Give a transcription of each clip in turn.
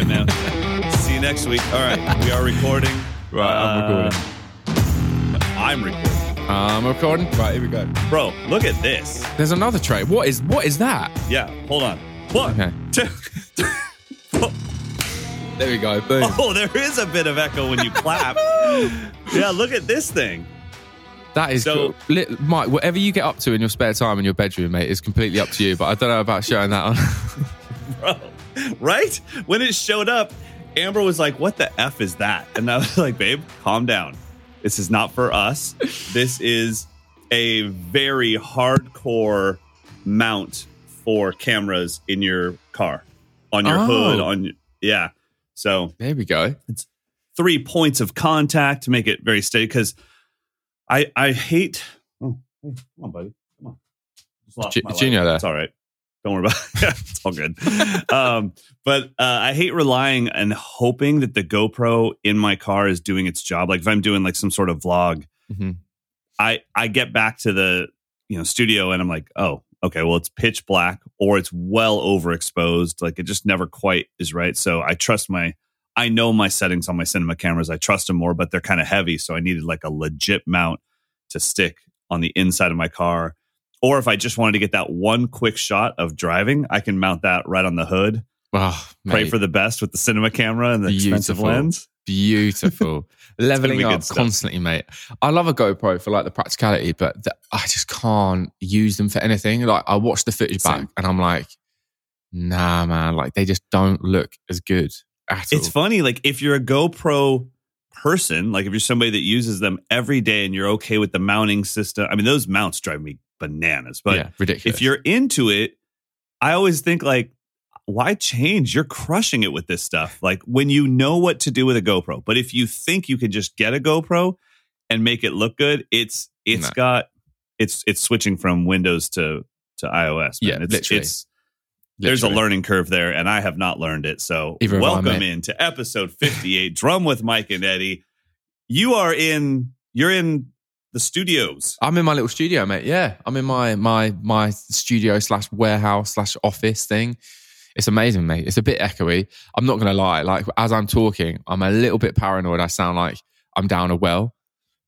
right, man. See you next week. All right, we are recording. Right, I'm uh, recording. I'm recording. I'm recording. Right, here we go. Bro, look at this. There's another tray. What is what is that? Yeah, hold on. One, Okay. two, three. There we go. Boom. Oh, there is a bit of echo when you clap. yeah, look at this thing. That is So- cool. Li- Mike, whatever you get up to in your spare time in your bedroom, mate, is completely up to you. But I don't know about showing that on. Bro, right? When it showed up, Amber was like, What the F is that? And I was like, Babe, calm down. This is not for us. This is a very hardcore mount for cameras in your car, on your Oh. hood, on yeah. So there we go. It's three points of contact to make it very steady because I I hate. Oh, come on, buddy, come on. Just lost Ju- my light. Junior there. It's all right. Don't worry about it. it's all good. um, but uh, I hate relying and hoping that the GoPro in my car is doing its job. Like if I'm doing like some sort of vlog, Mhm. I I get back to the you know studio and I'm like, oh, okay, well it's pitch black or it's well overexposed. Like it just never quite is right. So I trust my I know my settings on my cinema cameras. I trust them more, but they're kind of heavy. So I needed like a legit mount to stick on the inside of my car. Or if I just wanted to get that one quick shot of driving, I can mount that right on the hood. Oh, Pray mate, for the best with the cinema camera and the expensive lens. beautiful. Leveling up constantly, mate. I love a GoPro for like the practicality, but the, I just can't use them for anything. Like I watch the footage Same. back and I'm like, nah, man. Like they just don't look as good at all. It's all. funny, like if you're a GoPro person, like if you're somebody that uses them every day and you're okay with the mounting system. I mean, those mounts drive me bananas. But yeah, ridiculous. if you're into it, I always think like, why change? You're crushing it with this stuff. Like when you know what to do with a GoPro. But if you think you can just get a GoPro and make it look good, it's it's No. got it's it's switching from Windows to to iOS. Yeah, it's, literally. it's there's a learning curve there, and I have not learned it. So welcome in to episode 58, Drum with Mike and Eddie. You are in you're in the studios. I'm in my little studio, mate. Yeah, I'm in my my my studio slash warehouse slash office thing. It's amazing, mate. It's a bit echoey. I'm not gonna lie. Like as I'm talking, I'm a little bit paranoid. I sound like I'm down a well,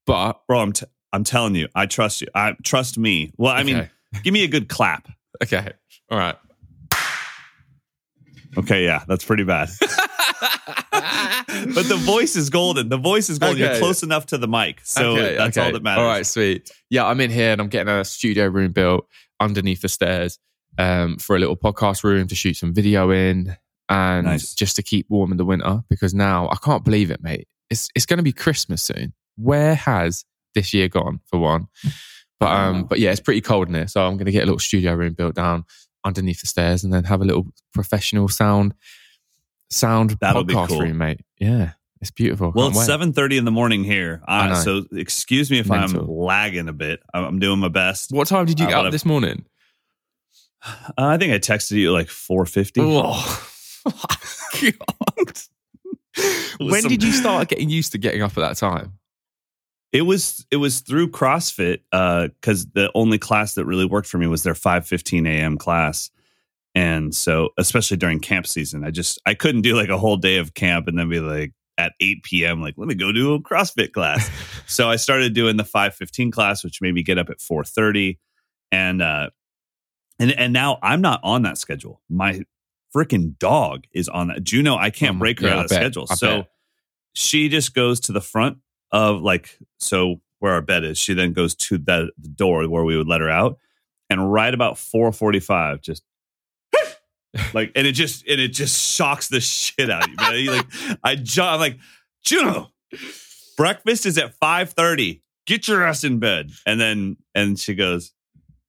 but Bro, I'm t- I'm telling you, I trust you. I trust me. Well, I mean, give me a good clap. okay, all right. Okay, yeah, that's pretty bad. but the voice is golden. The voice is golden. You're close enough to the mic. So Okay, that's okay. all that matters. All right, sweet. Yeah, I'm in here and I'm getting a studio room built underneath the stairs um, for a little podcast room to shoot some video in and Nice. just to keep warm in the winter because now I can't believe it, mate. It's it's going to be Christmas soon. Where has this year gone for one? But um, but yeah, it's pretty cold in here, so I'm going to get a little studio room built down underneath the stairs and then have a little professional sound sound That'll podcast cool. room, mate. Yeah, it's beautiful. Well, Can't it's seven thirty in the morning here, uh, so excuse me if I'm lagging a bit. I'm doing my best. What time did you Uh, get but up this morning? Uh, I think I texted you at like four fifty. Oh, God. when some- did you start getting used to getting up at that time? It was it was through CrossFit because the only class that really worked for me was their five fifteen a.m. class, and so especially during camp season, I just I couldn't do like a whole day of camp and then be like at eight p.m. like let me go do a CrossFit class. so I started doing the five fifteen class, which made me get up at four thirty, and uh, and and now I'm not on that schedule. My freaking dog is on that. Juno, I can't Um, break her yeah, out of schedule. I so bet. she just goes to the front of like so where our bed is. She then goes to the, the door where we would let her out, and right about four forty five, just like and it just and it just shocks the shit out of you. Man. Like I ju- I'm like Juno, breakfast is at five thirty. Get your ass in bed, and then and she goes.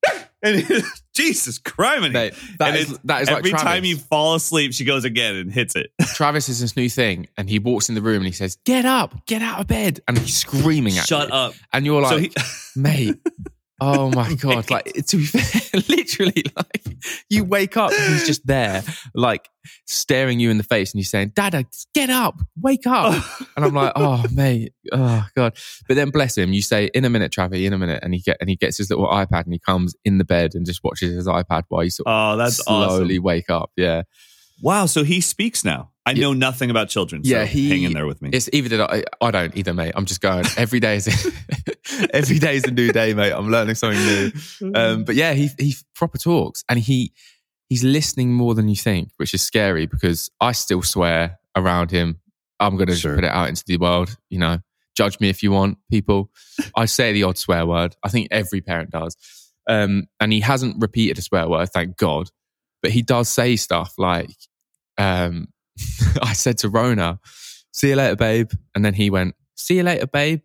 And Jesus Christ, that and is that is like every Travis. time you fall asleep, she goes again and hits it. Travis is this new thing, and he walks in the room and he says, "Get up, get out of bed," and he's screaming at Shut you. up. and you're like, so he, "Mate, oh my god!" Like to be fair, literally, like you wake up, and he's just there, like staring you in the face, and you're saying, "Dada, get up, wake up," and I'm like, "Oh mate, oh god!" But then bless him, you say, "In a minute, Travis, in a minute," and he get and he gets his little iPad and he comes in the bed and just watches his iPad while you sort of oh, that's slowly awesome. wake up. Yeah. Wow. So he speaks now. I know nothing about children. So Yeah, he- hang in there with me. It's either did I, I don't either, mate. I'm just going every day is every day is a new day, mate. I'm learning something new. Um, but yeah, he he proper talks and he he's listening more than you think, which is scary because I still swear around him. I'm going to Sure. put it out into the world. You know, judge me if you want, people. I say the odd swear word. I think every parent does. Um, and he hasn't repeated a swear word, thank God. But he does say stuff like, um, I said to Rona, "See you later, babe," and then he went, "See you later, babe."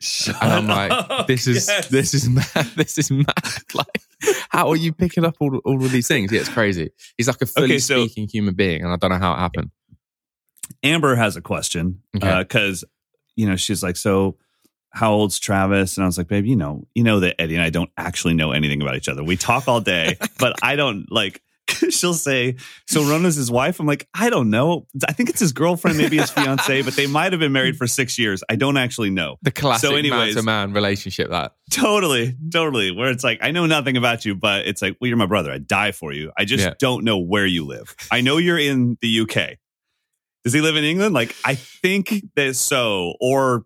Shut And I'm like, up. this is Yes. this is mad. This is mad. Like, how are you picking up all, all of these things? Yeah, it's crazy. He's like a fully Okay, so- speaking human being, and I don't know how it happened. Amber has a question uh, Okay. because you know she's like, so how old's Travis? And I was like, babe, you know, you know that Eddie and I don't actually know anything about each other. We talk all day, but I don't like. She'll say, "So Rona's his wife." I'm like, I don't know. I think it's his girlfriend, maybe his fiance, but they might have been married for six years. I don't actually know. The classic anyways- man to man relationship. That Totally, totally. Where it's like, I know nothing about you, but it's like, well, you're my brother. I'd die for you. I just Yeah. don't know where you live. I know you're in the UK. Does he live in England? Like, I think that so, or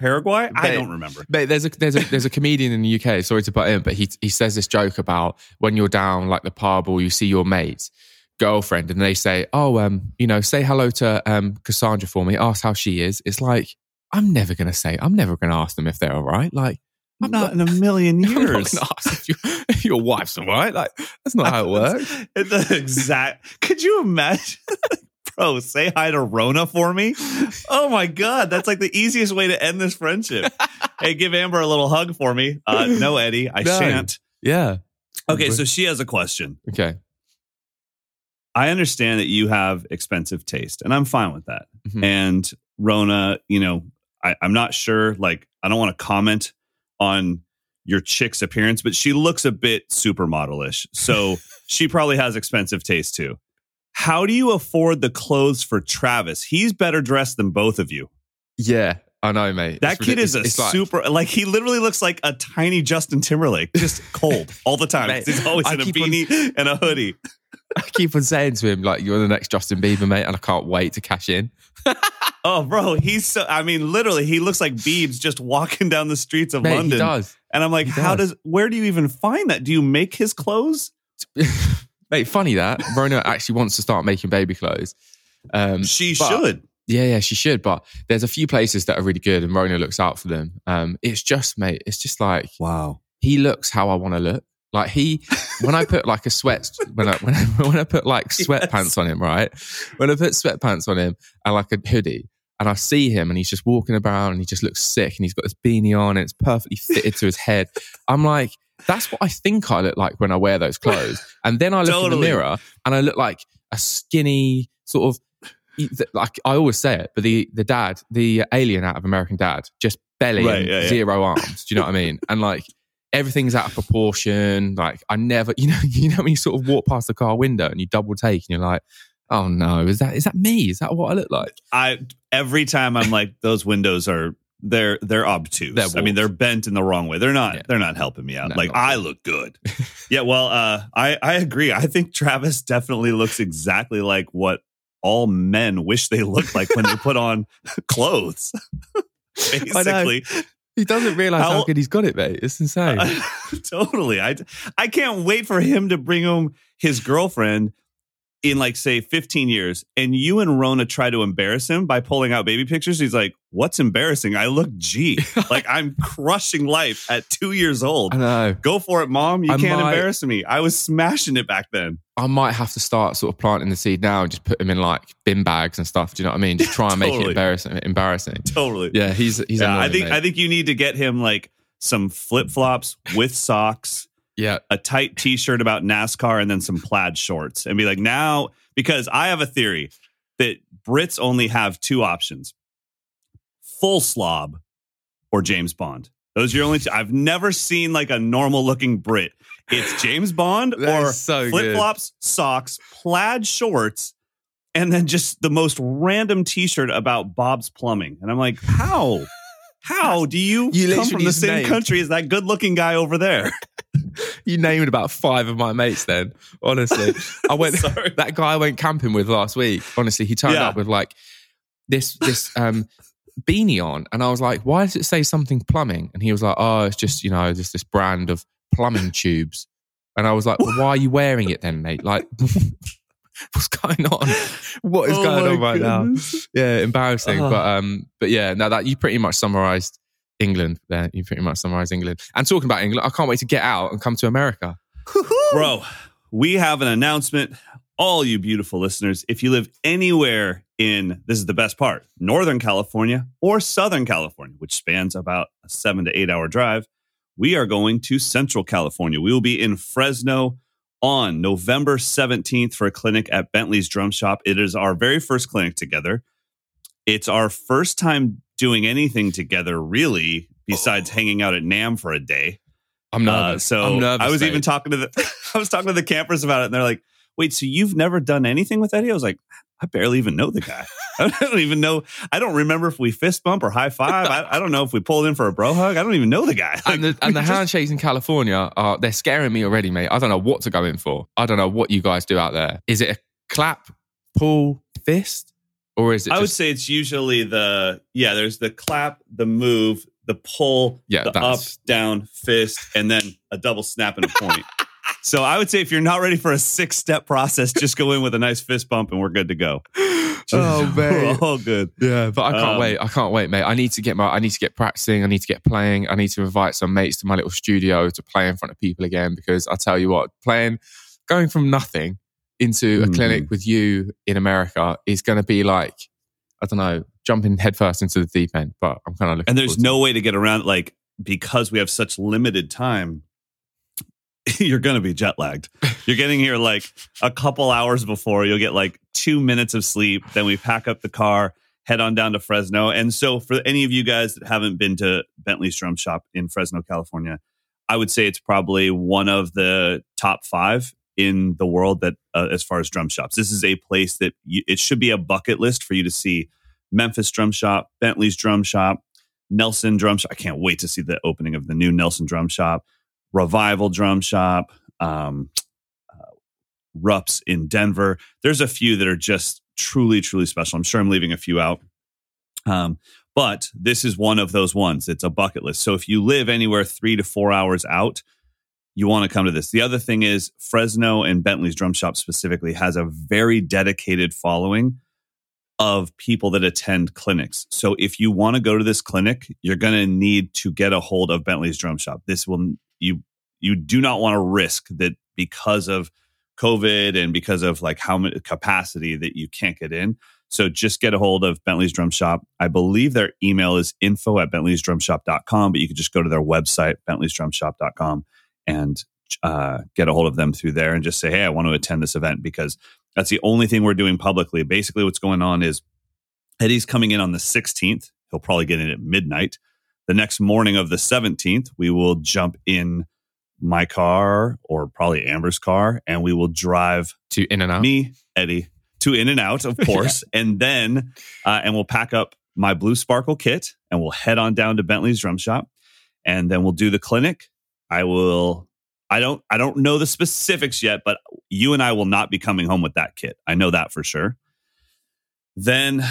Paraguay. I don't remember. But there's a there's a there's a comedian in the UK. Sorry to butt in, but he he says this joke about when you're down like the pub or you see your mate's girlfriend, and they say, "Oh, um, you know, say hello to um Cassandra for me. Ask how she is." It's like I'm never gonna say. I'm never gonna ask them if they're all right. Like I'm Not in a million not years. if, you, if your wife's all right. Like that's not how it works. It's the exact. Could you imagine? Bro, say hi to Rona for me. Oh my God. That's like the easiest way to end this friendship. hey, give Amber a little hug for me. Uh, no, Eddie, I No. shan't. Yeah. Okay, so she has a question. Okay. I understand that you have expensive taste, and I'm fine with that. Mhm. And Rona, you know, I, I'm not sure. Like, I don't want to comment on your chick's appearance, but she looks a bit supermodelish. So she probably has expensive taste too. How do you afford the clothes for Travis? He's better dressed than both of you. Yeah, I know, mate. That It's kid is a. It's like- super, like, he literally looks like a tiny Justin Timberlake, just cold all the time. Mate, He's always I in a keep on- beanie and a hoodie. I keep on saying to him, like, you're the next Justin Bieber, mate, and I can't wait to cash in. Oh, bro, he's so. I mean, literally, he looks like Biebs just walking down the streets of Mate, London. he does. And I'm like, how does? Where do you even find that? Do you make his clothes? Mate, funny that. Rona actually wants to start making baby clothes. Um, She but- should. yeah, yeah, she should. But there's a few places that are really good, and Rona looks out for them. Um, it's just, mate, it's just like Wow. he looks how I want to look. Like he, when I put like a sweat, when I when I, when I put like sweatpants on him, right? When I put sweatpants on him and like a hoodie, and I see him and he's just walking around and he just looks sick and he's got this beanie on and it's perfectly fitted to his head. I'm like, that's what I think I look like when I wear those clothes. And then I look in the mirror and I look like a skinny sort of. Like I always say it, but the the dad, the alien out of American Dad, just belly Right, yeah, yeah. zero arms. Do you know what I mean? And like everything's out of proportion. Like I never, you know, you know when you sort of walk past the car window and you double take and you're like, oh no, is that is that me? Is that what I look like? I every time I'm like, those windows are they're they're obtuse. They're I mean, they're bent in the wrong way. They're not Yeah. they're not helping me out. No, like I look good. yeah. Well, uh, I I agree. I think Travis definitely looks exactly like what all men wish they looked like when they put on clothes. Basically, He doesn't realize how, How- good he's got it, mate. It's insane. totally. I I can't wait for him to bring home his girlfriend in like say 15 years and you and Rona try to embarrass him by pulling out baby pictures. He's like, "What's embarrassing? I look G. like I'm crushing life at 2 years old. I know. Go for it, mom. You I can't might- embarrass me. I was smashing it back then." I might have to start sort of planting the seed now and just put him in like bin bags and stuff. Do you know what I mean? Just try and make it embarrassing. Embarrassing. Totally. Yeah, he's he's. yeah, I think mate. I think you need to get him like some flip-flops with socks yeah, a tight t-shirt about NASCAR and then some plaid shorts and be like, now, because I have a theory that Brits only have two options full slob or James Bond. Those are your only two. I've never seen like a normal looking Brit. It's James Bond or so flip flops, socks, plaid shorts, and then just the most random t shirt about Bob's Plumbing. And I'm like, how? How do you, You come from the same country as that good looking guy over there? you named about five of my mates. Then honestly, I went. Sorry. that guy I went camping with last week. Honestly, he turned Yeah. up with like this this um beanie on, and I was like, "Why does it say something plumbing?" And he was like, "Oh, it's just you know, just this brand of plumbing tubes." And I was like, well, "Why are you wearing it then, mate? Like, what's going on? What is Oh going on right goodness. now?" Yeah, embarrassing. Oh. But um, but yeah, now that you pretty much summarized England. There, you pretty much summarise England. And talking about England, I can't wait to get out and come to America. Bro, we have an announcement. All you beautiful listeners, if you live anywhere in, this is the best part, Northern California or Southern California, which spans about a seven to eight hour drive, we are going to Central California. We will be in Fresno on November 17th for a clinic at Bentley's Drum Shop. It is our very first clinic together. It's our first time doing anything together, really, besides hanging out at NAMM for a day. I'm Uh, nervous. so I'm nervous. I was mate. even talking to the I was talking to the campers about it, and they're like, "Wait, so you've never done anything with Eddie?" I was like, "I barely even know the guy. I don't even know. I don't remember if we fist bump or high five. I, I don't know if we pulled in for a bro hug. I don't even know the guy. and the, and the just- handshakes in California are they're scaring me already, mate. I don't know what to go in for. I don't know what you guys do out there. Is it a clap, pull, fist, or is it? I would say it's usually the yeah. There's the clap, the move, the pull, Yeah, the up, down, fist, and then a double snap and a point. so I would say if you're not ready for a six step process, just go in with a nice fist bump and we're good to go. Oh, We're all good. Yeah, but I can't Um, wait. I can't wait, mate. I need to get my. I need to get practicing. I need to get playing. I need to invite some mates to my little studio to play in front of people again. Because I tell you what, playing, going from nothing into a Mhm. clinic with you in America is going to be like, I don't know, jumping headfirst into the deep end. But I'm kind of looking. And there's no way to get around like because we have such limited time. You're going to be jet lagged. You're getting here like a couple hours before. You'll get like two minutes of sleep. Then we pack up the car, head on down to Fresno. And so, for any of you guys that haven't been to Bentley's Drum Shop in Fresno, California, I would say it's probably one of the top five in the world that, uh, as far as drum shops, this is a place that you, it should be a bucket list for you to see. Memphis Drum Shop, Bentley's Drum Shop, Nelson Drum Shop. I can't wait to see the opening of the new Nelson Drum Shop, Revival Drum Shop, um, uh, Rupp's in Denver. There's a few that are just truly, truly special. I'm sure I'm leaving a few out. Um, but this is one of those ones. It's a bucket list. So if you live anywhere three to four hours out, you want to come to this. The other thing is Fresno and Bentley's Drum Shop specifically has a very dedicated following of people that attend clinics. So if you want to go to this clinic, you're going to need to get a hold of Bentley's Drum Shop. This will you you do not want to risk that because of COVID and because of like how much capacity that you can't get in. So just get a hold of Bentley's Drum Shop. I believe their email is info at bentleysdrumshop.com, but you could just go to their website, bentleysdrumshop.com, and uh, get a hold of them through there and just say, hey, I want to attend this event because that's the only thing we're doing publicly. Basically, what's going on is Eddie's coming in on the 16th. He'll probably get in at midnight. The next morning of the 17th, we will jump in my car or probably Amber's car and we will drive to in and out. me, Eddie, to In and Out, of course, and then uh, and we'll pack up my Blue Sparkle kit and we'll head on down to Bentley's Drum Shop, and then we'll do the clinic. I will. I don't. I don't know the specifics yet, but you and I will not be coming home with that kit. I know that for sure. Then,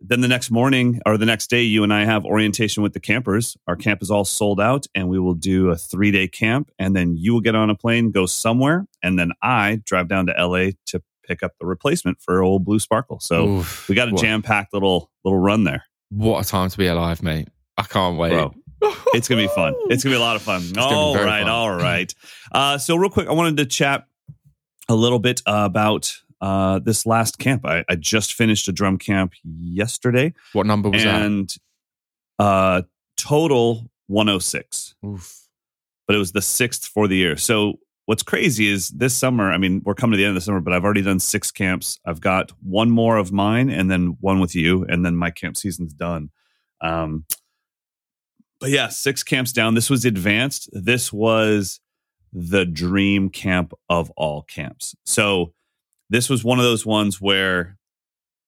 then the next morning or the next day, you and I have orientation with the campers. Our camp is all sold out, and we will do a three day camp. And then you will get on a plane, go somewhere, and then I drive down to LA to pick up the replacement for old Blue Sparkle. So Oof, we got a jam packed little little run there, What a time to be alive, mate. I can't wait. bro. It's gonna be fun. It's gonna be a lot of fun. All right, fun. all right. Uh, so real quick, I wanted to chat a little bit about uh, this last camp. I, I just finished a drum camp yesterday, What number was that? and uh, total 106. Oof. but it was the sixth for the year. So what's crazy is this summer, I mean, we're coming to the end of the summer, but I've already done six camps. I've got one more of mine and then one with you, and then my camp season's done. Um, but yeah, six camps down. This was advanced. This was the dream camp of all camps. So this was one of those ones where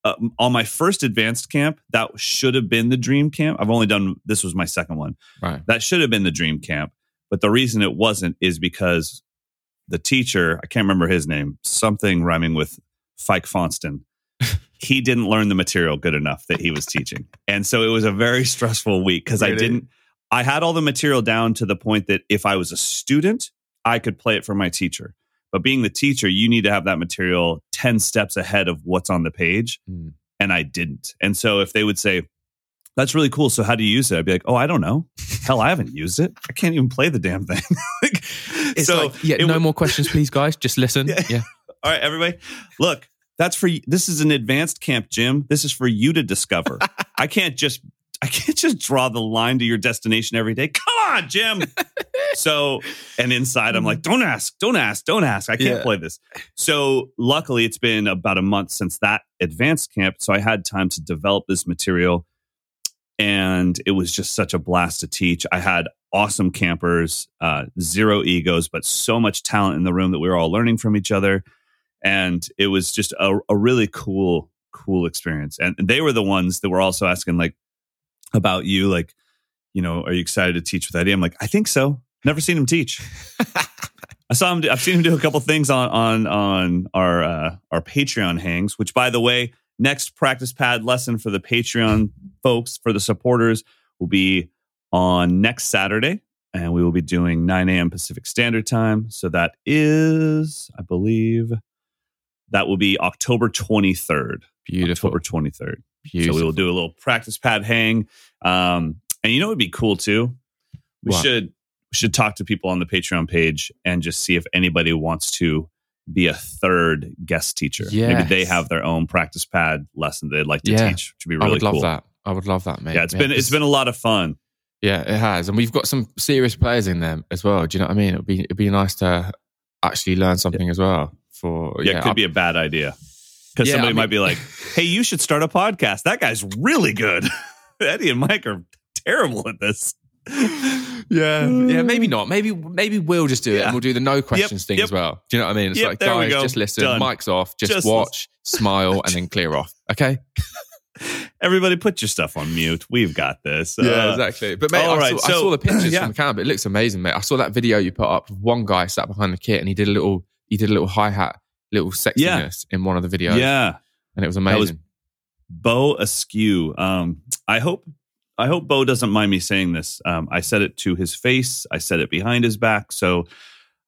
uh, on my first advanced camp, that should have been the dream camp. I've only done this was my second one Right. that should have been the dream camp But the reason it wasn't is because the teacher, I can't remember his name, something rhyming with Fike Fonston. he didn't learn the material good enough that he was teaching. And so it was a very stressful week because? I didn't, I had all the material down to the point that if I was a student, I could play it for my teacher. But being the teacher, you need to have that material 10 steps ahead of what's on the page. Mm. And I didn't. And so if they would say, that's really cool. So how do you use it? I'd be like, oh, I don't know. Hell, I haven't used it. I can't even play the damn thing. Like, It's so like, yeah, no would- more questions, please, guys. Just listen. Yeah. yeah. all right, everybody, look, that's for you. This is an advanced camp, Jim. This is for you to discover. I can't just, I can't just draw the line to your destination every day. Come on, Jim. so, and inside, I'm like, don't ask, don't ask, don't ask. I can't Yeah. play this. So, luckily, it's been about a month since that advanced camp. So, I had time to develop this material. And it was just such a blast to teach. I had awesome campers, uh, zero egos, but so much talent in the room that we were all learning from each other. And it was just a, a really cool, cool experience. And they were the ones that were also asking, like, about you, like, you know, are you excited to teach with Eddie? I'm like, I think so. Never seen him teach. I saw him. do- I've seen him do a couple things on on on our uh, our Patreon hangs. Which, by the way, next practice pad lesson for the Patreon folks for the supporters will be on next Saturday, and we will be doing 9 a.m. Pacific Standard Time. So that is, I believe, that will be October 23rd. Beautiful. October 23rd. Beautiful. So we will do a little practice pad hang. Um, and you know what would be cool too? We What? should we should talk to people on the Patreon page and just see if anybody wants to be a third guest teacher. Maybe they have their own practice pad lesson they'd like to Yeah. teach, which would be really I would love cool. that. I would love that, mate. Yeah, it's been it's been a lot of fun. Yeah, it has, and we've got some serious players in them as well. Do you know what I mean? It'd be it'd be nice to actually learn something as well. For Yeah, it could I- be a bad idea. Because Yeah, somebody I mean- might be like, hey, you should start a podcast. That guy's really good. Eddie and Mike are terrible at this. yeah, yeah. Maybe not. Maybe maybe we'll just do it, Yeah. and we'll do the no questions thing yep. as well. Do you know what I mean? It's Yep, like guys, just listen. Done. Mic's off. Just, Just watch, smile, and then clear off. Okay. Everybody put your stuff on mute. We've got this. Yeah, Uh, exactly. But mate, I, right, saw, I saw the pictures yeah. from the camp. It looks amazing, mate. I saw that video you put up. One guy sat behind the kit and he did a little, he did a little hi hat, little sexiness in one of the videos. Yeah. and it was was- amazing. Bo Askew. Um, I hope I hope Bo doesn't mind me saying this. Um, I said it to his face. I said it behind his back. So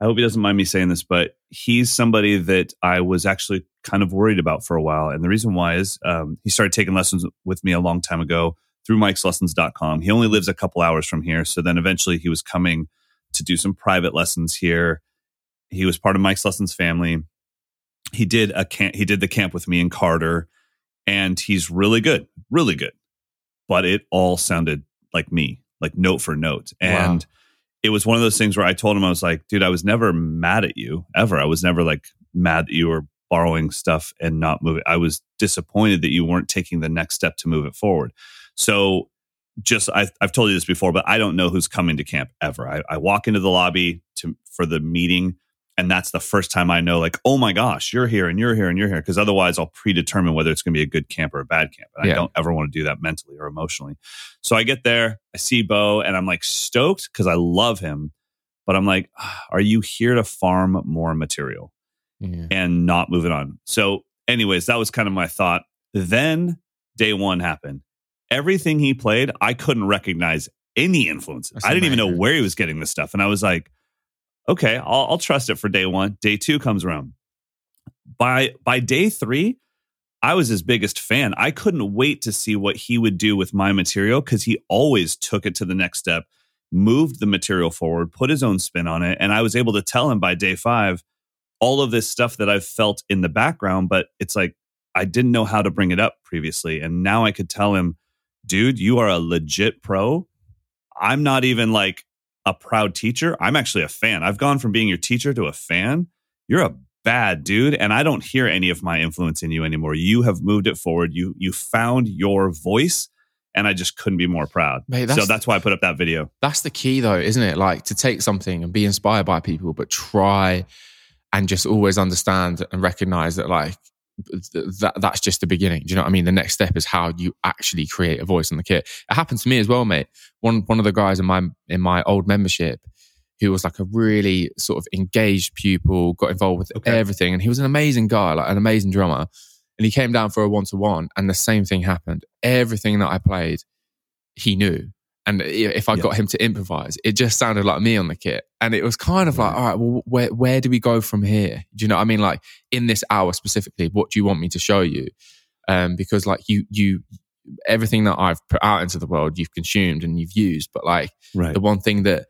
I hope he doesn't mind me saying this. But he's somebody that I was actually kind of worried about for a while. And the reason why is um, he started taking lessons with me a long time ago through Mike'sLessons.com. He only lives a couple hours from here. So then eventually he was coming to do some private lessons here. He was part of Mike's Lessons family. He did a camp. He did the camp with me and Carter and he's really good, really good. But it all sounded like me, like note for note. And Wow. it was one of those things where I told him, I was like, dude, I was never mad at you ever. I was never like mad that you were borrowing stuff and not moving. I was disappointed that you weren't taking the next step to move it forward. So just I, I've told you this before, but I don't know who's coming to camp ever. I, I walk into the lobby to for the meeting, and that's the first time I know, like, oh my gosh, you're here and you're here and you're here. Because otherwise, I'll predetermine whether it's going to be a good camp or a bad camp. And Yeah. I don't ever want to do that mentally or emotionally. So I get there, I see Bo, and I'm like stoked because I love him. But I'm like, "Ah, are you here to farm more material? Yeah. and not moving on. So, anyways, that was kind of my thought. Then day one happened. Everything he played, I couldn't recognize any influences. I didn't even know where he was getting this stuff. And I was like, okay, I'll, I'll trust it for day one. Day two comes around. By by day three, I was his biggest fan. I couldn't wait to see what he would do with my material because he always took it to the next step, moved the material forward, put his own spin on it. And I was able to tell him by day five all of this stuff that I've felt in the background, but it's like I didn't know how to bring it up previously. And now I could tell him, dude, you are a legit pro. I'm not even like a proud teacher. I'm actually a fan. I've gone from being your teacher to a fan. You're a bad dude and I don't hear any of my influence in you anymore. You have moved it forward. You you found your voice and I just couldn't be more proud. Mate, so that's- that's why I put up that video. That's the key, though, isn't it? Like to take something and be inspired by people, but try and just always understand and recognize that, like, that that's just the beginning. Do you know what I mean? The next step is how you actually create a voice on the kit. It happened to me as well, mate. One one of the guys in my in my old membership who was like a really sort of engaged pupil, got involved with Okay. everything, and he was an amazing guy, like an amazing drummer. And he came down for a one to one, and the same thing happened. Everything that I played, he knew. And if I Yeah. got him to improvise, it just sounded like me on the kit. And it was kind of like, all right, well, where where do we go from here? Do you know what I mean? Like in this hour specifically, what do you want me to show you? Um, because like you you everything that I've put out into the world, you've consumed and you've used, but like Right. the one thing that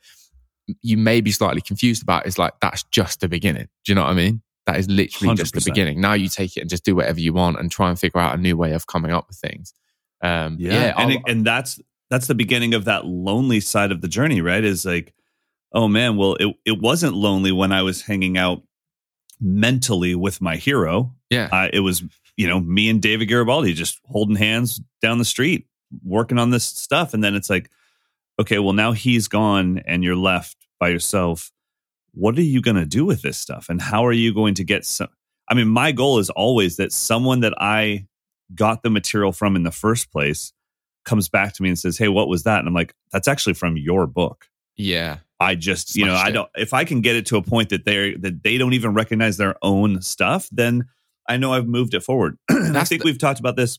you may be slightly confused about is like that's just the beginning. Do you know what I mean? That is literally just the beginning. Now you take it and just do whatever you want and try and figure out a new way of coming up with things. Um, Yeah. yeah, and, it- and that's that's the beginning of that lonely side of the journey, right? Is like, oh man, well, it, it wasn't lonely when I was hanging out mentally with my hero. yeah, Uh, it was, you know, me and David Garibaldi just holding hands down the street, working on this stuff. And then it's like, okay, well, now he's gone and you're left by yourself. What are you going to do with this stuff? And how are you going to get some? I mean, my goal is always that someone that I got the material from in the first place comes back to me and says, Hey, what was that? And I'm like, That's actually from your book. yeah, I just, you know, I don't. If I can get it to a point that they that they don't even recognize their own stuff, then I know I've moved it forward. I think the- we've talked about this.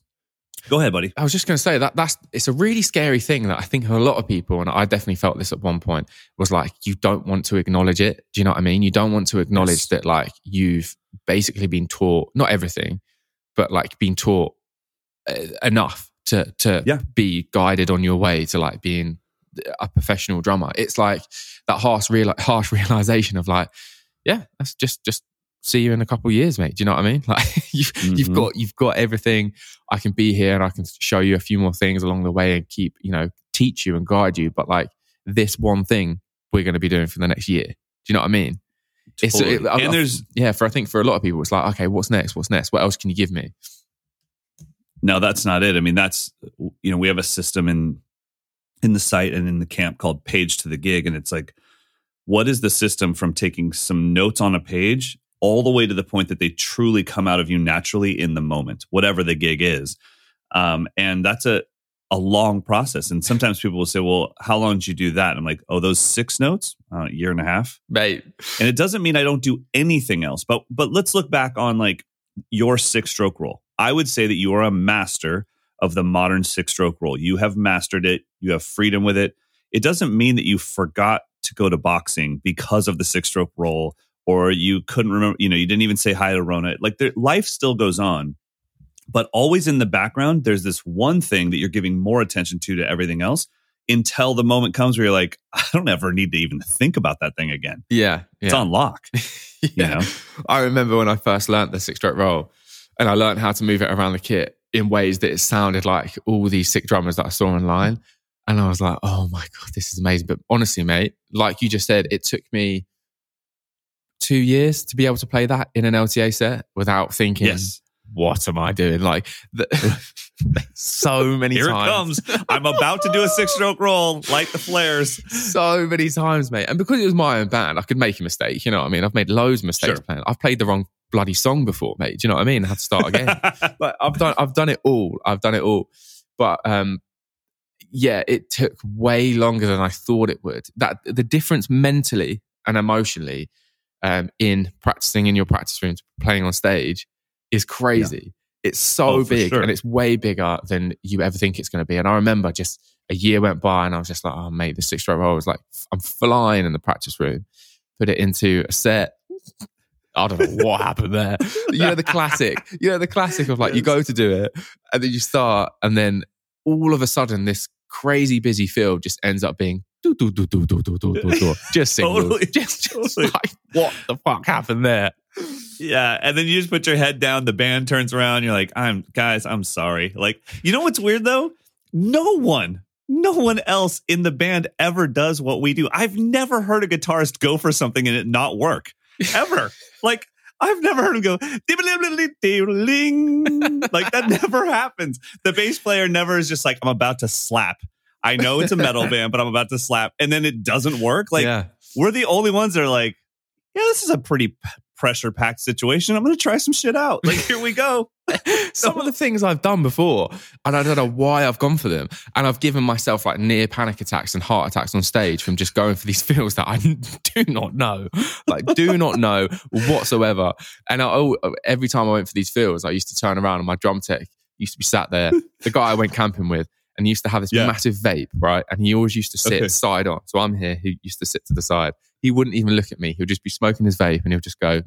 Go ahead, buddy. I was just going to say that that's it's a really scary thing that I think a lot of people, and I definitely felt this at one point, was like you don't want to acknowledge it. Do you know what I mean? You don't want to acknowledge Yes. that like you've basically been taught not everything, but like been taught uh, enough to to Yeah. be guided on your way to like being a professional drummer. It's like that harsh real harsh realization of like, yeah, that's just just see you in a couple of years, mate. Do you know what I mean? Like you've you've Mhm. got you've got everything. I can be here and I can show you a few more things along the way and keep you know teach you and guide you. But like this one thing we're going to be doing for the next year. Do you know what I mean? It's- it- I- I- and there's Yeah, for I think for a lot of people, it's like, okay, what's next? What's next? What else can you give me? No, that's not it. I mean, that's you know, we have a system in in the site and in the camp called Page to the Gig, and it's like, what is the system from taking some notes on a page all the way to the point that they truly come out of you naturally in the moment, whatever the gig is, um, and that's a a long process. And sometimes people will say, "Well, how long did you do that?" I'm like, "Oh, those six notes, uh, a year and a half." right?" and it doesn't mean I don't do anything else. But but let's look back on like your six stroke roll. I would say that you are a master of the modern six stroke roll. You have mastered it. You have freedom with it. It doesn't mean that you forgot to go to boxing because of the six stroke roll, or you couldn't remember. You know, you didn't even say hi to Rona. Like there, life still goes on. But always in the background, there's this one thing that you're giving more attention to to everything else until the moment comes where you're like, I don't ever need to even think about that thing again. Yeah. It's yeah. on lock. You yeah. know? I remember when I first learned the six stroke roll and I learned how to move it around the kit in ways that it sounded like all these sick drummers that I saw online. And I was like, oh my God, this is amazing. But honestly, mate, like you just said, it took me two years to be able to play that in an LTA set without thinking, Yes. what am I doing? Like, the, so many Here times. it comes. I'm about to do a six stroke roll. Light the flares. so many times, mate. And because it was my own band, I could make a mistake. You know what I mean? I've made loads of mistakes Sure. playing. I've played the wrong bloody song before, mate. Do you know what I mean? I had to start again. like I've done, I've done it all. I've done it all. But um, yeah, it took way longer than I thought it would. That the difference mentally and emotionally um, in practicing in your practice rooms, playing on stage, is crazy. It's so Oh, big sure. and it's way bigger than you ever think it's going to be. And I remember just a year went by and I was just like, oh, mate, the six stroke roll was like, I'm flying in the practice room, put it into a set. I don't know what happened there. You know, the classic, you know, the classic of like, you go to do it and then you start and then all of a sudden this crazy busy field just ends up being do, do, do, do, do, do, do, do, do. just singles. Totally. Just, just Totally. like, what the fuck happened there? yeah. And then you just put your head down. The band turns around. You're like, I'm, guys, I'm sorry. Like, you know what's weird though? No one, no one else in the band ever does what we do. I've never heard a guitarist go for something and it not work ever. like, I've never heard him go "Dibbly-dibbly-dibbly-ding." like that never happens. The bass player never is just like, I'm about to slap. I know it's a metal band, but I'm about to slap, and then it doesn't work. Like yeah. we're the only ones that are like, yeah, this is a pretty pressure packed situation. I'm going to try some shit out. Like, here we go. Some of the things I've done before, and I don't know why I've gone for them. And I've given myself like near panic attacks and heart attacks on stage from just going for these feels that I do not know, like, do not know whatsoever. And I, oh, every time I went for these feels, I used to turn around and my drum tech used to be sat there, the guy I went camping with, and he used to have this Yeah. massive vape, right? And he always used to sit Okay. side on. So I'm here, he used to sit to the side. He wouldn't even look at me. He'll just be smoking his vape and he'll just go,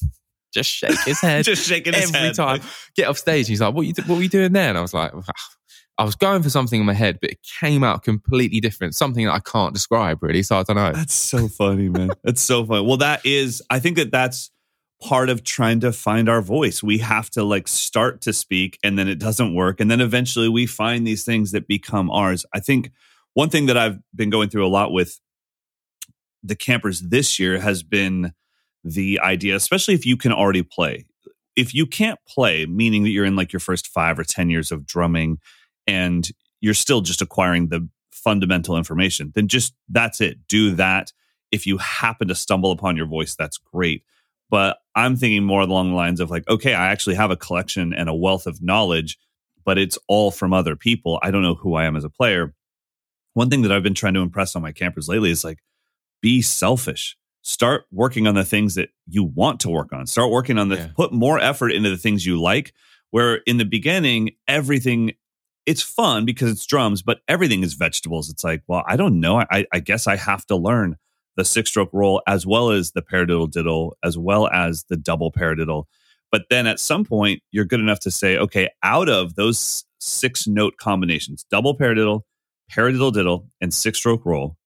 just shake his head Just shaking his every head. time. Get off stage. He's like, what, you, what were you doing there? And I was like, I was going for something in my head, but it came out completely different, something that I can't describe really. So I don't know. That's so funny, man. That's so funny. Well, that is, I think that that's part of trying to find our voice. We have to like start to speak and then it doesn't work. And then eventually we find these things that become ours. I think one thing that I've been going through a lot with the campers this year has been the idea, especially if you can already play. If you can't play, meaning that you're in like your first five or 10 years of drumming and you're still just acquiring the fundamental information, then just that's it. Do that. If you happen to stumble upon your voice, that's great. But I'm thinking more along the lines of like, okay, I actually have a collection and a wealth of knowledge, but it's all from other people. I don't know who I am as a player. One thing that I've been trying to impress on my campers lately is like, be selfish. Start working on the things that you want to work on. Start working on the, Yeah. put more effort into the things you like. Where in the beginning, everything, it's fun because it's drums, but everything is vegetables. It's like, well, I don't know. I, I guess I have to learn the six stroke roll as well as the paradiddle diddle, as well as the double paradiddle. But then at some point, you're good enough to say, okay, out of those six note combinations, double paradiddle, paradiddle diddle, and six stroke roll,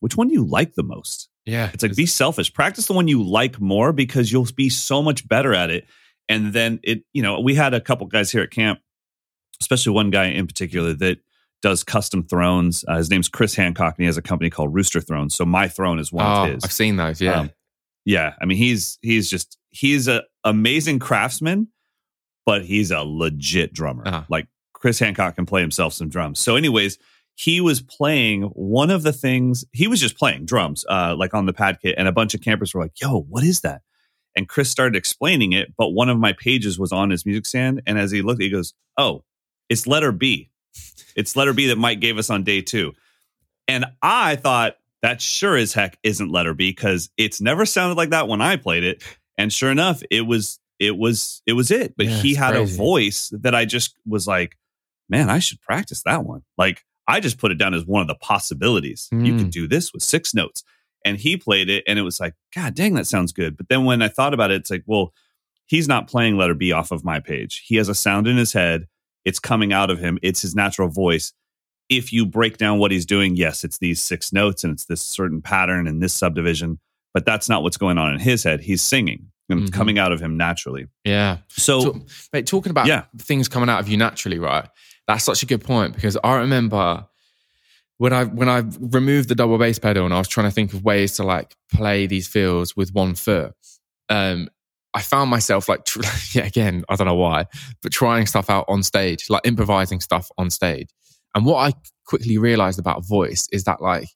which one do you like the most? Yeah. It's like be selfish. Practice the one you like more because you'll be so much better at it. And then it, you know, we had a couple guys here at camp, especially one guy in particular that does custom thrones. Uh, his name's Chris Hancock, and he has a company called Rooster Thrones. So my throne is one oh, of his. I've seen those. Yeah. Um, yeah, I mean he's he's just he's a amazing craftsman, but he's a legit drummer. Uh-huh. Like Chris Hancock can play himself some drums. So, anyways, he was playing one of the things he was just playing drums, uh, like on the pad kit, and a bunch of campers were like, "Yo, what is that?" And Chris started explaining it, but one of my pages was on his music stand, and as he looked, he goes, "Oh, it's letter B. It's letter B that Mike gave us on day two. And I thought that sure as heck isn't letter B because it's never sounded like that when I played it. And sure enough, it was it was it was it. But Yeah, he had crazy. a voice that I just was like, man, I should practice that one. Like I just put it down as one of the possibilities. You Mm. could do this with six notes. And he played it and it was like, God dang, that sounds good. But then when I thought about it, it's like, well, he's not playing letter B off of my page. He has a sound in his head. It's coming out of him. It's his natural voice. If you break down what he's doing, yes, it's these six notes and it's this certain pattern and this subdivision, but that's not what's going on in his head. He's singing and it's Mhm. coming out of him naturally. Yeah. So, So, mate, talking about Yeah. things coming out of you naturally, right? That's such a good point because I remember when I when I removed the double bass pedal and I was trying to think of ways to like play these fills with one foot. Um, I found myself like, tr- yeah, again, I don't know why, but trying stuff out on stage, like improvising stuff on stage. And what I quickly realized about voice is that, like,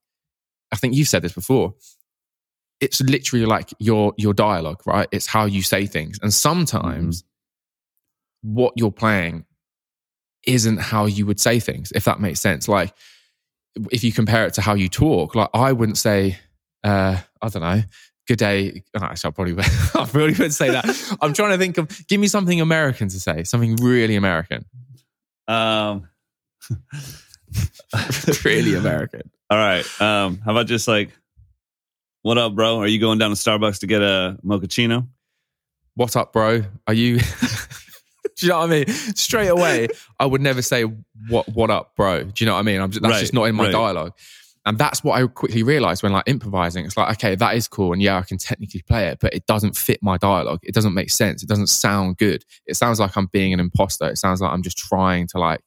I think you've said this before. It's literally like your your dialogue, right? It's how you say things, and sometimes what you're playing isn't how you would say things, if that makes sense. Like, if you compare it to how you talk, like I wouldn't say, uh, I don't know, good day. Actually, I probably, I probably wouldn't say that. I'm trying to think of, give me something American to say, something really American, um, really American. all right. Um, how about just like, what up, bro? Are you going down to Starbucks to get a mochaccino? What up, bro? Are you? Do you know what I mean? Straight away, I would never say what what up, bro. Do you know what I mean? I'm just, that's Right, just not in my right. dialogue. And that's what I quickly realized when like improvising. It's like, okay, that is cool. And yeah, I can technically play it, but it doesn't fit my dialogue. It doesn't make sense. It doesn't sound good. It sounds like I'm being an imposter. It sounds like I'm just trying to like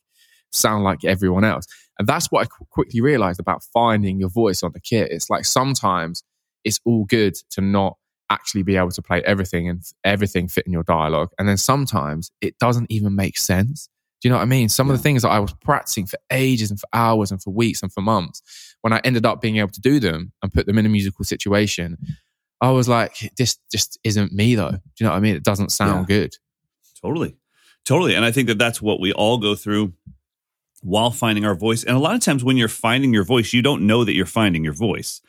sound like everyone else. And that's what I qu- quickly realized about finding your voice on the kit. It's like sometimes it's all good to not actually be able to play everything and everything fit in your dialogue. And then sometimes it doesn't even make sense. Do you know what I mean? Some of the things that I was practicing for ages and for hours and for weeks and for months, when I ended up being able to do them and put them in a musical situation, I was like, this just isn't me though. Do you know what I mean? It doesn't sound Yeah. good. Totally. Totally. And I think that that's what we all go through while finding our voice. And a lot of times when you're finding your voice, you don't know that you're finding your voice.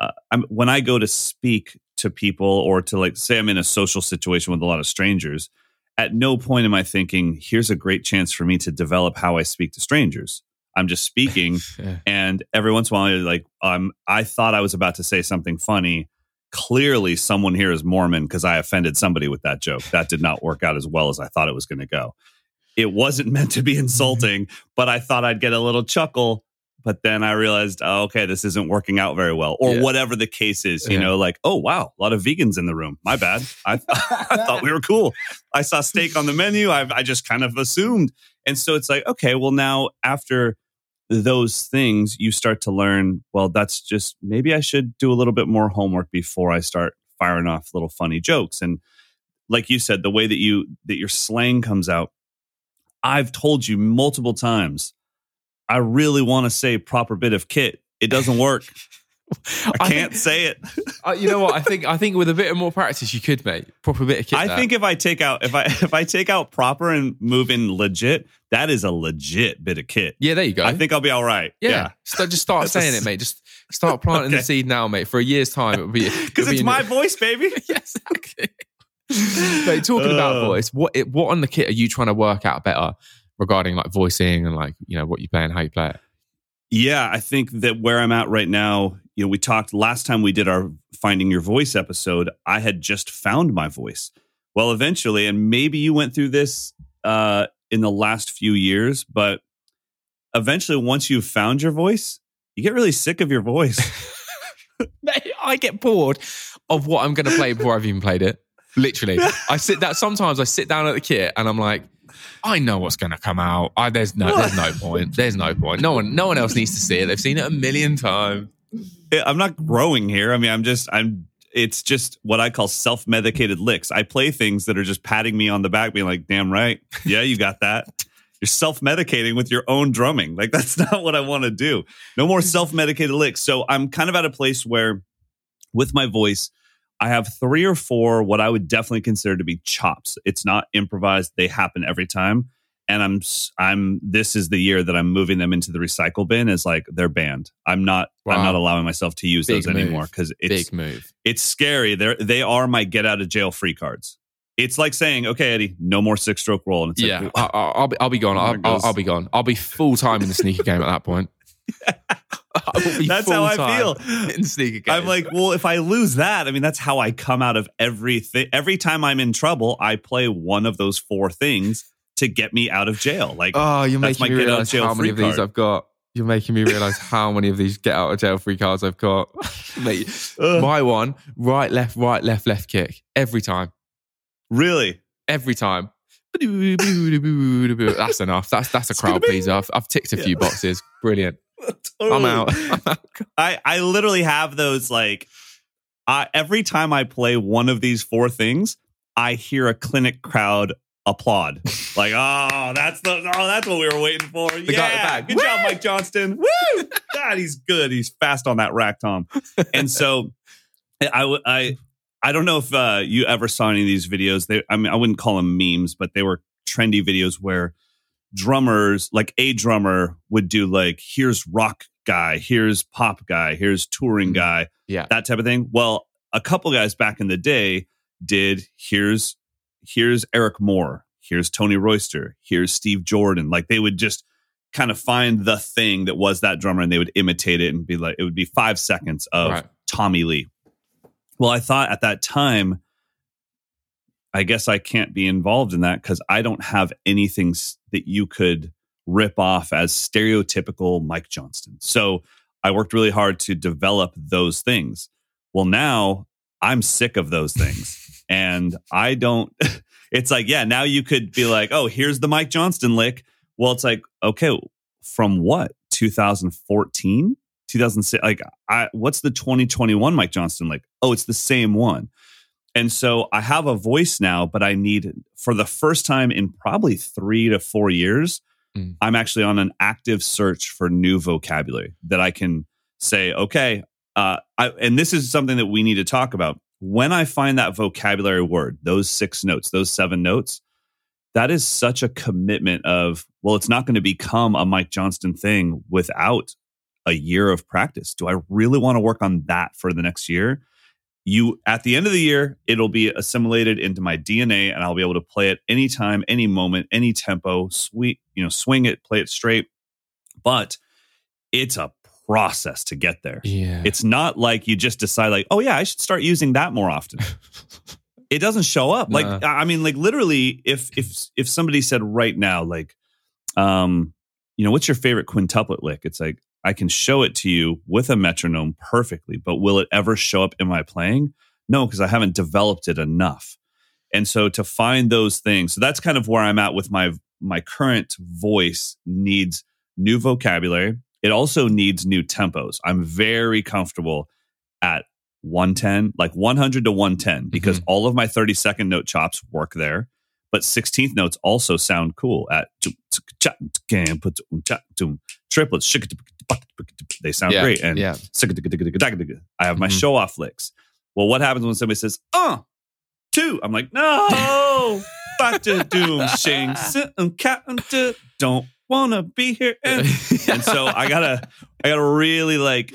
Uh, I'm, when I go to speak to people or to like say I'm in a social situation with a lot of strangers, at no point am I thinking, here's a great chance for me to develop how I speak to strangers. I'm just speaking and every once in a while you're like um i thought i was about to say something funny. Clearly someone here is mormon because i offended somebody with that joke. That did not work out as well as i thought it was going to go. It wasn't meant to be insulting but i thought i'd get a little chuckle but then i realized oh, okay this isn't working out very well or Yeah. whatever the case is you Yeah. know like oh wow a lot of vegans in the room. My bad. I, I thought we were cool. I saw steak on the menu. I, I just kind of assumed. And so it's like okay well now after those things you start to learn well that's just maybe i should do a little bit more homework before i start firing off little funny jokes. And like you said the way that you that your slang comes out i've told you multiple times i really want to say proper bit of kit it doesn't work i I can't think- say it Uh, you know what? I think I think with a bit of more practice, you could, mate. Proper bit of kit. i think if i take out if i if i take out proper and move in legit that is a legit bit of kit Yeah, there you go. i think i'll be all right Yeah, yeah Start, just start saying it, mate. Just start planting the seed now, mate. For a year's time, it'll be because be it's in- my voice baby yeah, exactly. mate, talking about Uh. voice, what it, what on the kit are you trying to work out better regarding like voicing and like you know what you play and how you play it? Yeah, I think that where I'm at right now, you know, we talked last time we did our Finding Your Voice episode, I had just found my voice. Well, eventually, and maybe you went through this uh, in the last few years, but eventually, once you've found your voice, you get really sick of your voice. I get bored of what I'm going to play before I've even played it. Literally, I sit that sometimes I sit down at the kit and I'm like, I know what's going to come out. I, there's no, there's no point. There's no point. No one, no one else needs to see it. They've seen it a million times. I'm not growing here. I mean, I'm just, I'm, it's just what I call self medicated licks. I play things that are just patting me on the back, being like, damn right. Yeah, you got that. You're self medicating with your own drumming. Like, that's not what I want to do. No more self medicated licks. So I'm kind of at a place where, with my voice, I have three or four what I would definitely consider to be chops. It's not improvised; they happen every time. And I'm, I'm. This is the year that I'm moving them into the recycle bin as like they're banned. I'm not. I'm not allowing myself to use Big those anymore because it's Big move. it's scary. They're they are my get out of jail free cards. It's like saying, okay, Eddie, no more six stroke roll. And it's Yeah, like, I, I, I'll be, I'll be gone. I'll, I'll. I'll be gone. I'll be full time in the sneaker game at that point. I will be That's how I feel. in sneaker game. I'm like, well, if I lose that, I mean, that's how I come out of everything. Every time I'm in trouble, I play one of those four things to get me out of jail. Like, oh, you're making me get out of realize how many of these card. I've got. You're making me realize how many of these get out of jail free cards I've got. Mate, my one, right, left, right, left, left kick. Every time. really? Every time. That's enough. That's that's a crowd pleaser. I've, I've ticked a few Yeah. boxes. Brilliant. I'm Totally. out. I'm out. I, I literally have those like I, every time I play one of these four things, I hear a clinic crowd applaud. like, oh, that's the oh, that's what we were waiting for. yeah, good job, Mike Johnston. Woo! God, he's good. He's fast on that rack, Tom. And so, I I I don't know if uh, you ever saw any of these videos. They, I mean, I wouldn't call them memes, but they were trendy videos where drummers, like a drummer, would do like, here's rock guy, here's pop guy, here's touring Mm. guy, Yeah. that type of thing. Well, a couple guys back in the day did here's here's Eric Moore, here's Tony Royster, here's Steve Jordan. Like they would just kind of find the thing that was that drummer and they would imitate it and be like, it would be five seconds of Right. Tommy Lee. Well, I thought at that time, I guess I can't be involved in that because I don't have anything that you could rip off as stereotypical Mike Johnston. So I worked really hard to develop those things. Well, now I'm sick of those things. and I don't, it's like, yeah, now you could be like, oh, here's the Mike Johnston lick. Well, it's like, okay, from what? 2014? 2006? Like, I, what's the 2021 Mike Johnston lick? Oh, it's the same one. And so I have a voice now, but I need, for the first time in probably three to four years, Mm. I'm actually on an active search for new vocabulary that I can say, okay, uh, I, and this is something that we need to talk about. when I find that vocabulary word, those six notes, those seven notes, that is such a commitment of, well, it's not going to become a Mike Johnston thing without a year of practice. Do I really want to work on that for the next year? You at the end of the year, it'll be assimilated into my DNA and I'll be able to play it anytime, any moment, any tempo, sweet, you know, swing it, play it straight. But it's a process to get there. Yeah. It's not like you just decide like, oh yeah, I should start using that more often. it doesn't show up. Like I mean, like literally, if if if somebody said right now, like, um, you know, what's your favorite quintuplet lick? It's like I can show it to you with a metronome perfectly, but will it ever show up in my playing? No, because I haven't developed it enough. And so to find those things, so that's kind of where I'm at with my my current voice needs new vocabulary. It also needs new tempos. I'm very comfortable at 110, like 100 to 110, mm-hmm. because all of my 30 second note chops work there. But 16th notes also sound cool at triplets. They sound yeah. great. And yeah. I have my Mhm. show off licks. Well, what happens when somebody says, uh, two? I'm like, no, back to doom, shing, sit and cat and do- don't wanna be here. And, and so I gotta, I gotta really like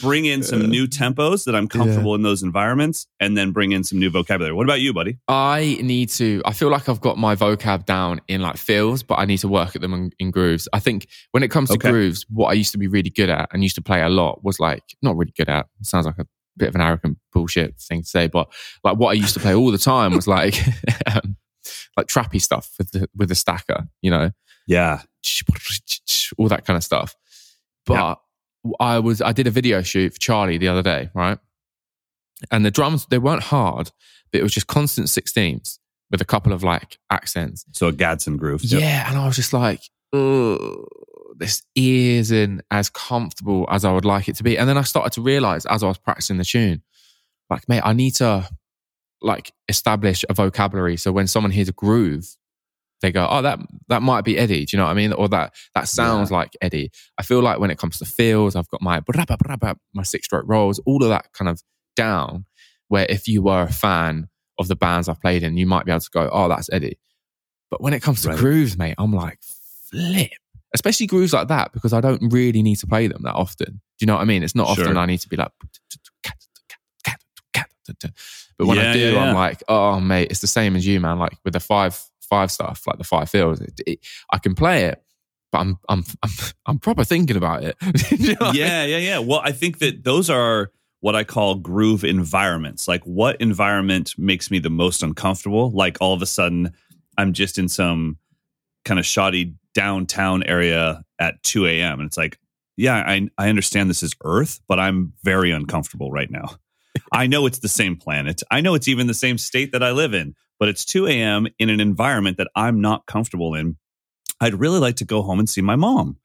bring in some new tempos that I'm comfortable in those environments and then bring in some new vocabulary. What about you, buddy? I need to. I feel like I've got my vocab down in like fills, but I need to work at them in, in grooves. I think when it comes to Okay. grooves, what I used to be really good at and used to play a lot was like not really good at. Sounds like a bit of an arrogant bullshit thing to say, but like what I used to play all the time was like um, like trappy stuff with the with the stacker, you know, Yeah. all that kind of stuff. But I was I did a video shoot for Charlie the other day, right? And the drums they weren't hard, but it was just constant sixteenths with a couple of like accents. So a Gadsden groove. Yeah, and I was just like, oh, this isn't as comfortable as I would like it to be. And then I started to realize as I was practicing the tune, like, mate, I need to like establish a vocabulary. So when someone hears a groove, they go, oh, that that might be Eddie. Do you know what I mean? Or that that sounds like Eddie. I feel like when it comes to feels, I've got my brabba, brabba, my six stroke rolls, all of that kind of down. Where if you were a fan of the bands I've played in, you might be able to go, oh, that's Eddie. But when it comes to Right. grooves, mate, I'm like, flip. Especially grooves like that, because I don't really need to play them that often. Do you know what I mean? It's not often I need to be like, but when Yeah, I do, yeah, I'm like, oh, mate, it's the same as you, man. Like with the five five stuff, like the five fills, it, it, I can play it, but I'm I'm I'm, I'm proper thinking about it. You know what I mean? yeah, yeah, yeah. Well, I think that those are what I call groove environments. Like, what environment makes me the most uncomfortable? Like, all of a sudden, I'm just in some kind of shoddy downtown area at 2 a.m. And it's like, yeah, I, I understand this is Earth, but I'm very uncomfortable right now. I know it's the same planet. I know it's even the same state that I live in, but it's 2 a.m. in an environment that I'm not comfortable in. I'd really like to go home and see my mom.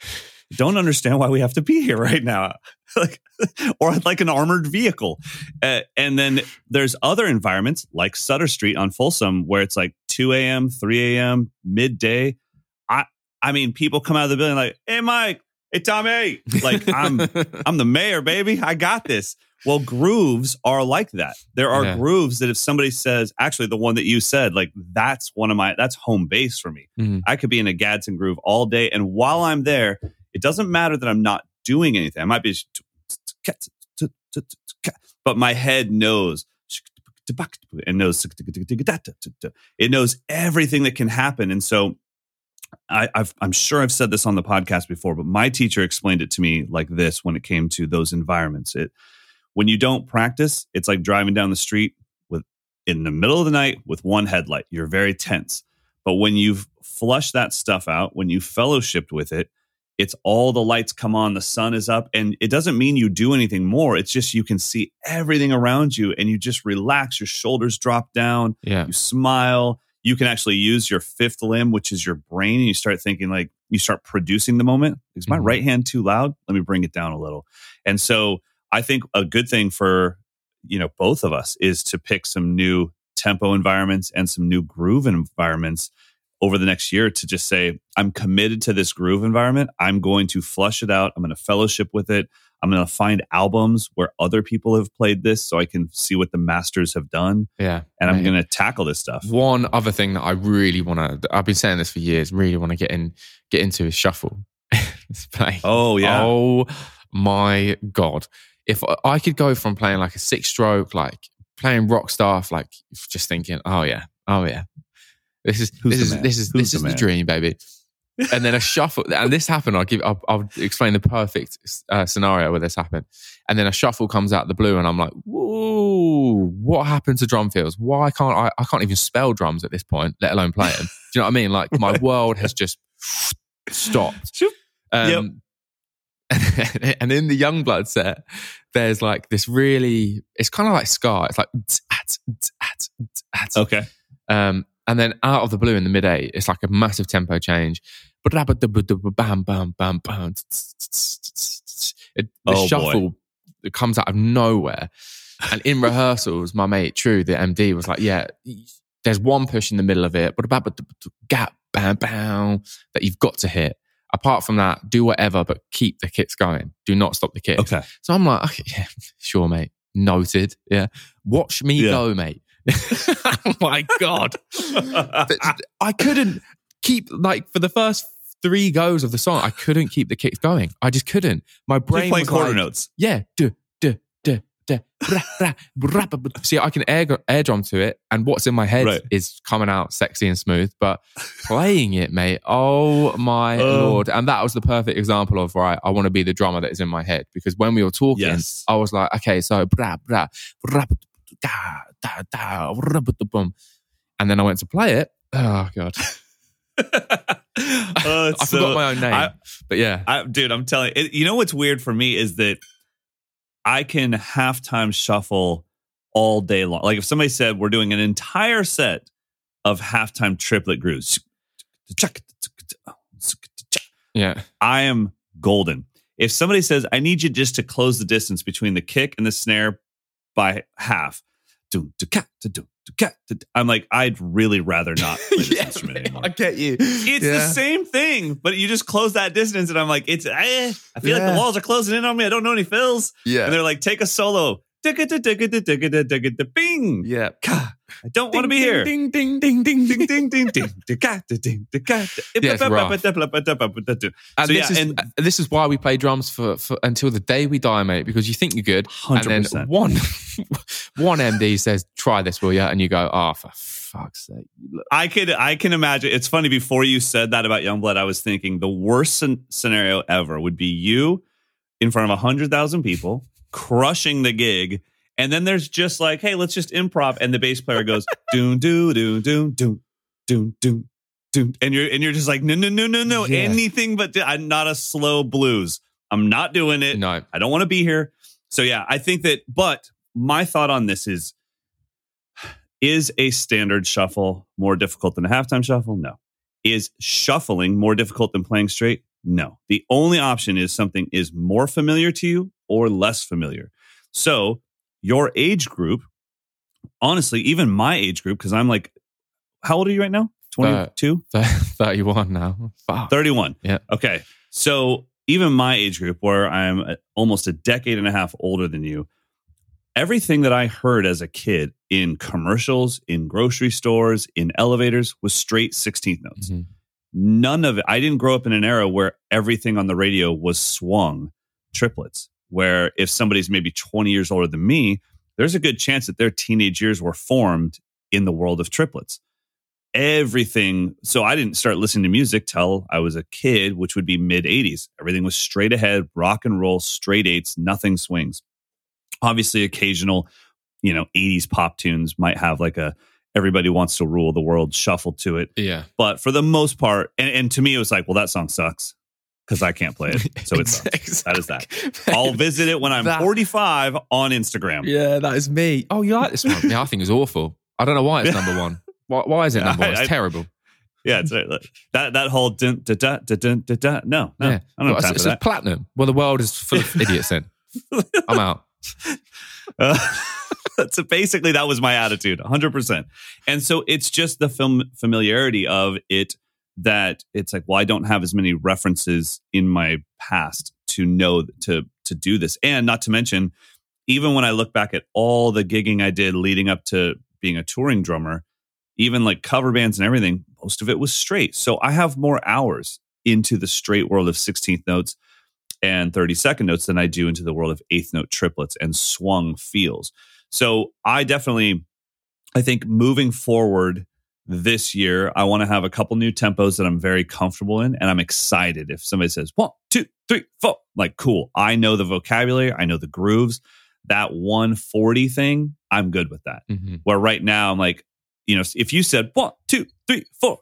Don't understand why we have to be here right now. like, or I'd like an armored vehicle. Uh, and then there's other environments like Sutter Street on Folsom where it's like 2 a.m., 3 a.m., midday. I I mean, people come out of the building like, hey Mike, hey Tommy. Like I'm I'm the mayor, baby. I got this. Well, grooves are like that. There are Yeah. grooves that if somebody says, actually, the one that you said, like that's one of my that's home base for me. Mhm. I could be in a Gadsden groove all day, and while I'm there, it doesn't matter that I'm not doing anything. I might be, but my head knows and knows it knows everything that can happen, and so I, I've, I'm sure I've said this on the podcast before, but my teacher explained it to me like this when it came to those environments. It when you don't practice, it's like driving down the street with in the middle of the night with one headlight. You're very tense. But when you've flushed that stuff out, when you fellowshipped with it, it's all the lights come on, the sun is up, and it doesn't mean you do anything more. It's just you can see everything around you and you just relax, your shoulders drop down, yeah. you smile you can actually use your fifth limb which is your brain and you start thinking like you start producing the moment is my Mhm. right hand too loud let me bring it down a little and so i think a good thing for you know both of us is to pick some new tempo environments and some new groove environments over the next year to just say, I'm committed to this groove environment. I'm going to flush it out. I'm going to fellowship with it. I'm going to find albums where other people have played this so I can see what the masters have done. Yeah. And I'm Right. going to tackle this stuff. One other thing that I really want to, I've been saying this for years, really want to get in, get into is shuffle. Oh, yeah. Oh my God. If I- could go from playing like a six stroke, like playing rock stuff, like just thinking, oh yeah, oh yeah. This is Who's this is this is Who's this the is the dream, baby. and then a shuffle, and this happened. I'll give, I'll, I'll explain the perfect uh, scenario where this happened. And then a shuffle comes out the blue, and I'm like, "Whoa, what happened to drum fills? Why can't I? I can't even spell drums at this point, let alone play them. Do you know what I mean? Like my world has just stopped. Um, and in the Yungblud set, there's like this really, it's kind of like Scar. It's like, tz-at. Okay. um, and then out of the blue in the mid eight, it's like a massive tempo change. Bam, bam, bam, bam, bam. It- The Oh, boy. shuffle it comes out of nowhere. And in rehearsals, my mate True, the MD, was like, "Yeah, there's one push in the middle of it, but about the gap, bam, bam, that you've got to hit. Apart from that, do whatever, but keep the kicks going. Do not stop the kicks. Okay. So I'm like, okay, yeah, sure, mate. Noted. Yeah. Watch me Yeah. go, mate. oh my God. I couldn't keep, like, for the first three goes of the song, I couldn't keep the kicks going. I just couldn't. My brain playing was quarter like, notes. yeah, duh, See, I can air, air drum to it, and what's in my head Right. is coming out sexy and smooth. But playing it, mate, oh my Oh. lord! And that was the perfect example of right. I want to be the drummer that is in my head because when we were talking, Yes. I was like, okay, so bra bra da da da and then I went to play it. Oh god, Oh, I so- forgot my own name. I- but yeah, I, dude, I'm telling you, you know what's weird for me is that I can halftime shuffle all day long. Like if somebody said we're doing an entire set of halftime triplet grooves, yeah, I am golden. If somebody says I need you just to close the distance between the kick and the snare by half, do, do, cat, do, I'm like I'd really rather not play this yeah, instrument anymore. I get you. It's Yeah. the same thing, but you just close that distance, and I'm like, it's. Eh, I feel like the walls are closing in on me. I don't know any fills, Yeah, and they're like, take a solo. Bing. yeah. I don't want to be here. Ding ding ding ding ding. Ding ding ding ding. It's And this is this is why we play drums for, for until the day we die, mate. Because you think you're good, and then one one MD says, "Try this, will you?" And you go, "Oh, for fuck's sake!" I could I can imagine. It's funny. Before you said that about Yungblud, I was thinking the worst scenario ever would be you in front of a hundred thousand people, crushing the gig, and then there's just like, hey, let's just improv, and the bass player goes doom doom doom doom doom doom doom doom, and you're and you're just like, no no no no no, Yeah. anything but I'm not a slow blues. I'm not doing it. No, I don't want to be here. So yeah, I think that. But my thought on this is: is a standard shuffle more difficult than a halftime shuffle? No. Is shuffling more difficult than playing straight? No. The only option is something is more familiar to you or less familiar. So your age group, honestly, even my age group, because I'm like, how old are you right now? 22? thirty-one now. Fuck. 31. Yeah. Okay. So even my age group, where I'm almost a decade and a half older than you, everything that I heard as a kid in commercials, in grocery stores, in elevators was straight 16th notes. Mhm. None of it. I didn't grow up in an era where everything on the radio was swung triplets, where if somebody's maybe 20 years older than me, there's a good chance that their teenage years were formed in the world of triplets everything. So I didn't start listening to music till I was a kid, which would be mid 80s. Everything was straight ahead, rock and roll, straight eights, nothing swings. Obviously, occasional, you know, 80s pop tunes might have like a everybody wants to rule the world shuffle to it. Yeah. But for the most part, and, and to me, it was like, well, that song sucks because I can't play it. So it's that is that. I'll visit it when I'm That- 45 on Instagram. Yeah, that is me. Oh, you like this one? Yeah, I think it's awful. I don't know why it's number one. Why, why is it number one? It's I- terrible. Yeah, it's uh, that that whole dun, da, da, da, dun, da, da. No, no, yeah. I don't Well, it's, it's platinum. Well, the world is full of idiots then. I'm out. Uh, That's basically that was my attitude, 100%. And so it's just the film familiarity of it that it's like, well, I don't have as many references in my past to know to to do this. And not to mention, even when I look back at all the gigging I did leading up to being a touring drummer, even like cover bands and everything, most of it was straight. So I have more hours into the straight world of 16th notes and 32nd notes than I do into the world of eighth note triplets and swung feels. So I definitely, I think moving forward this year, I want to have a couple new tempos that I'm very comfortable in. And I'm excited if somebody says one, two, three, four, like cool. I know the vocabulary, I know the grooves. That 140 thing, I'm good with that. Mhm. Where right now I'm like, you know, if you said one, two, three, four,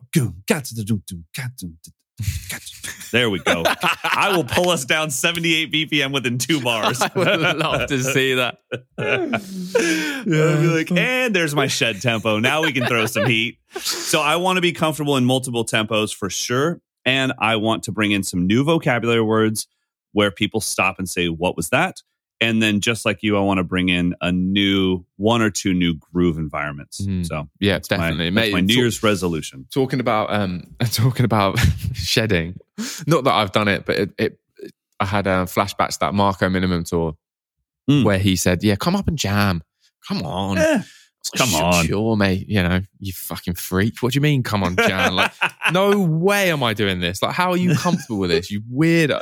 goom, gats, da, doom, doom, gat, doom, da, gats. there we go. I will pull us down 78 BPM within two bars. I would love to see that. I'll be like, and there's my shed tempo. Now we can throw some heat. So I want to be comfortable in multiple tempos for sure. And I want to bring in some new vocabulary words where people stop and say, What was that? And then just like you, I want to bring in a new one or two new groove environments. Mhm. So Yeah, that's my- definitely. that's Mate, my New Year's resolution. talking about um talking about shedding not that i've done it but it, it i had uh, flashbacks to that marco minnemann tour Mm. where he said yeah come up and jam come on Eh, come Sure- on. sure mate you know you fucking freak what do you mean come on jam like no way am i doing this like how are you comfortable with this you weirdo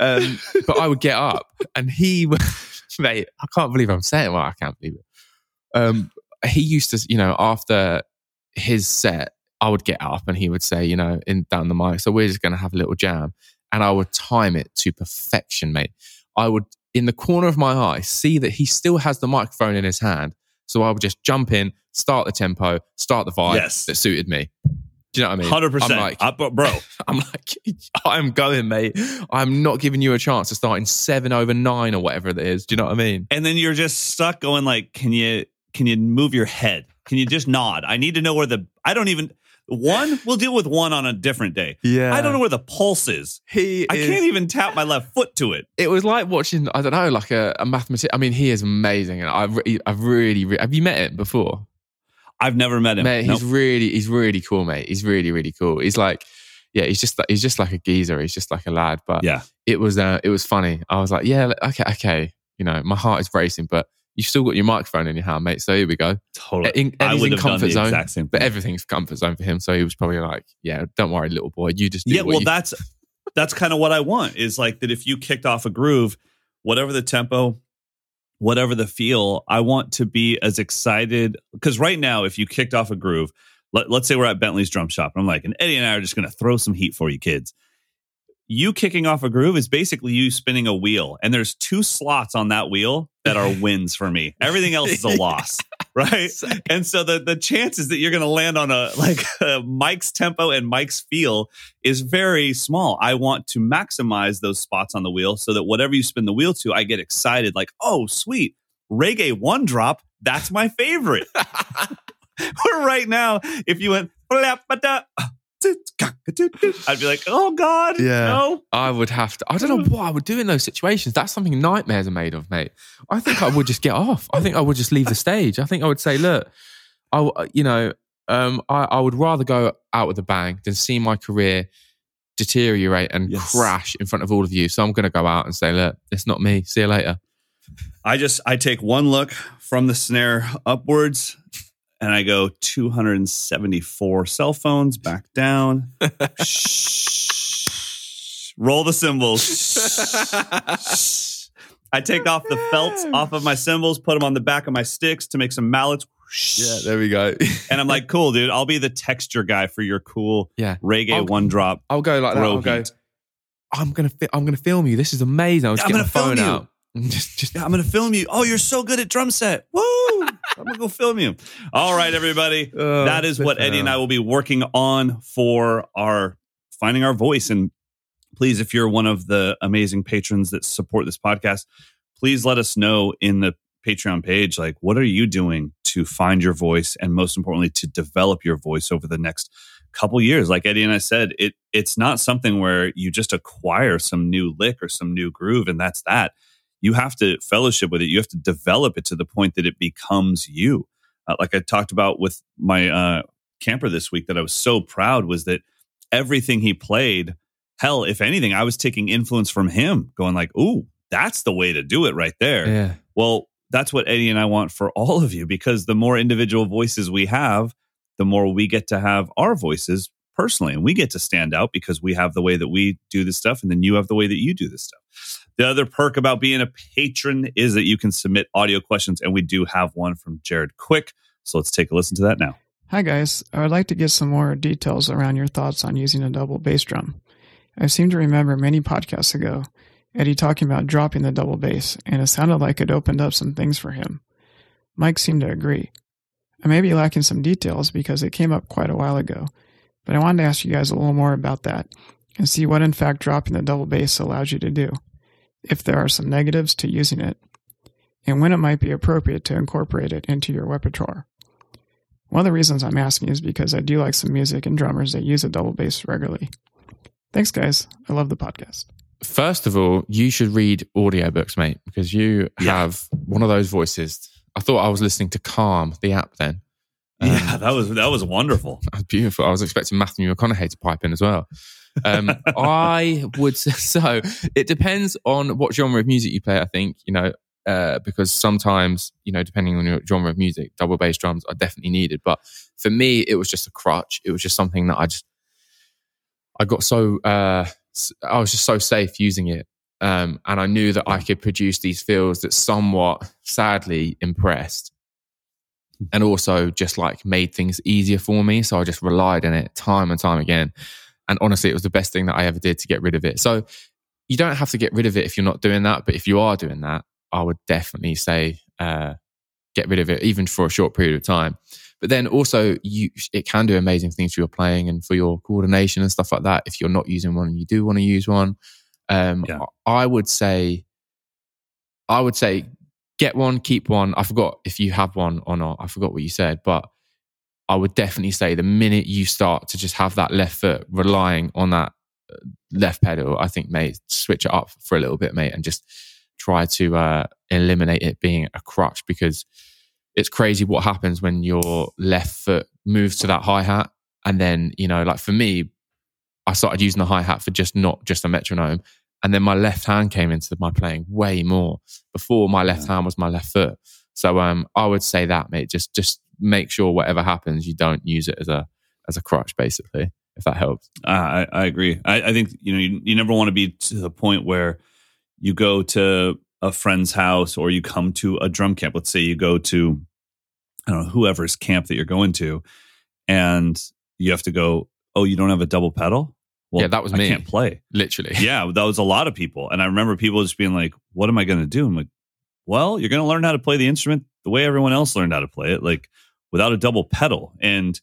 um but i would get up and he mate i can't believe i'm saying well i can't believe it um he used to you know after his set I would get up and he would say, you know, in down the mic, so we're just going to have a little jam, and I would time it to perfection, mate. I would, in the corner of my eye, see that he still has the microphone in his hand, so I would just jump in, start the tempo, start the vibe Yes. that suited me. Do you know what I mean? Hundred percent, I'm like, bro. I'm like, I'm going, mate. I'm not giving you a chance to start in seven over nine or whatever it is. Do you know what I mean? and then you're just stuck going like can you can you move your head can you just nod i need to know where the i don't even one we'll deal with one on a different day Yeah. i don't know where the pulse is He i is- can't even tap my left foot to it it was like watching I don't know like a, a mathematician. I mean, he is amazing, and I've I've really, re- have you met him before? I've never met him Mate, he's really he's really cool, mate. He's really really cool. He's like, yeah, he's just he's just like a geezer. He's just like a lad. But yeah it was uh, it was funny. I was like, yeah, okay, okay. You know, my heart is racing, but you've still got your microphone in your hand, mate. So here we go. totally In, i would in comfort zone, but everything's comfort zone for him. So he was probably like, yeah, don't worry, little boy, you just do yeah well you- that's that's kind of what i want is like that if you kicked off a groove whatever the tempo whatever the feel i want to be as excited because right now if you kicked off a groove let, let's say we're at bentley's drum shop and i'm like and eddie and i are just going to throw some heat for you kids. You kicking off a groove is basically you spinning a wheel and there's two slots on that wheel that are wins for me everything else is a loss right and so the the chances that you're going to land on a like a Mike's tempo and Mike's feel is very small. I want to maximize those spots on the wheel so that whatever you spin the wheel to, I get excited. Like, oh, sweet, reggae one drop. That's my favorite. Right now, if you went, I'd be like, oh God, Yeah. no. I would have to. I don't know what I would do in those situations. That's something nightmares are made of, mate. I think I would just get off. I think I would just leave the stage. I think I would say, look, I, you know, um, I, I would rather go out with a bang than see my career deteriorate and Yes. crash in front of all of you. So I'm going to go out and say, look, it's not me. See you later. I just I take one look from the snare upwards and I go 274 cell phones back down. Shh. Roll the cymbals. Shh. I take off the felts off of my cymbals, put them on the back of my sticks to make some mallets. Yeah, there we go. And I'm like, cool, dude. I'll be the texture guy for your cool yeah, reggae I'll- one drop. I'll go like that. I'll go. I'm gonna, fi- I'm gonna film you. This is amazing. I'll just I'm get my gonna film phone you. out. just, just Yeah, I'm gonna film you. Oh, you're so good at drum set. Woo! I'm gonna go film you. All right, everybody. Oh, that is what Eddie and I will be working on for our finding our voice. And please, if you're one of the amazing patrons that support this podcast, please let us know in the Patreon page, like, what are you doing to find your voice and most importantly, to develop your voice over the next couple years? Like Eddie and I said, it it's not something where you just acquire some new lick or some new groove and that's that. You have to fellowship with it. You have to develop it to the point that it becomes you. Uh, like I talked about with my uh, camper this week, that I was so proud was that everything he played. Hell, if anything, I was taking influence from him, going like, "Ooh, that's the way to do it right there." Yeah. Well, that's what Eddie and I want for all of you because the more individual voices we have, the more we get to have our voices personally. And we get to stand out because we have the way that we do this stuff, and then you have the way that you do this stuff. The other perk about being a patron is that you can submit audio questions, and we do have one from Jared Quick. So let's take a listen to that now. Hi, guys. I would like to get some more details around your thoughts on using a double bass drum. I seem to remember many podcasts ago Eddie talking about dropping the double bass, and it sounded like it opened up some things for him. Mike seemed to agree. I may be lacking some details because it came up quite a while ago, but I wanted to ask you guys a little more about that and see what, in fact, dropping the double bass allows you to do, if there are some negatives to using it, and when it might be appropriate to incorporate it into your repertoire. One of the reasons I'm asking is because I do like some music and drummers that use a double bass regularly. Thanks, guys. I love the podcast. First of all, you should read audiobooks, mate, because you Yeah. have one of those voices. I thought I was listening to Calm, the app then. Um, yeah, that was that was wonderful. That's beautiful. I was expecting Matthew McConaughey to pipe in as well. Um, I would say, so. It depends on what genre of music you play. I think you know uh, because sometimes you know depending on your genre of music, double bass drums are definitely needed. But for me, it was just a crutch. It was just something that I just I got so uh, I was just so safe using it. Um, and I knew that I could produce these feels that somewhat sadly impressed and also just like made things easier for me. So I just relied on it time and time again. And honestly, it was the best thing that I ever did to get rid of it. So you don't have to get rid of it if you're not doing that. But if you are doing that, I would definitely say uh, get rid of it, even for a short period of time. But then also, you it can do amazing things for your playing and for your coordination and stuff like that. If you're not using one and you do want to use one, um, Yeah. I would say, I would say, get one, keep one. I forgot if you have one or not. I forgot what you said, but I would definitely say the minute you start to just have that left foot relying on that uh, left pedal, I think, mate, switch it up for a little bit, mate, and just try to uh, eliminate it being a crutch because it's crazy what happens when your left foot moves to that hi hat. And then, you know, like for me, I started using the hi hat for just not just a metronome. And then my left hand came into my playing way more. Before my left hand was my left foot. So um, I would say that, mate. Just just make sure whatever happens, you don't use it as a as a crutch, basically, if that helps. Uh, I, I agree. I, I think you know you, you never want to be to the point where you go to a friend's house or you come to a drum camp. Let's say you go to I don't know whoever's camp that you're going to, and you have to go. Oh, you don't have a double pedal. Well, Yeah, that was I me. I can't play. Literally. yeah, that was a lot of people, and I remember people just being like, "What am I going to do?" I'm like, "Well, you're going to learn how to play the instrument the way everyone else learned how to play it, like without a double pedal." And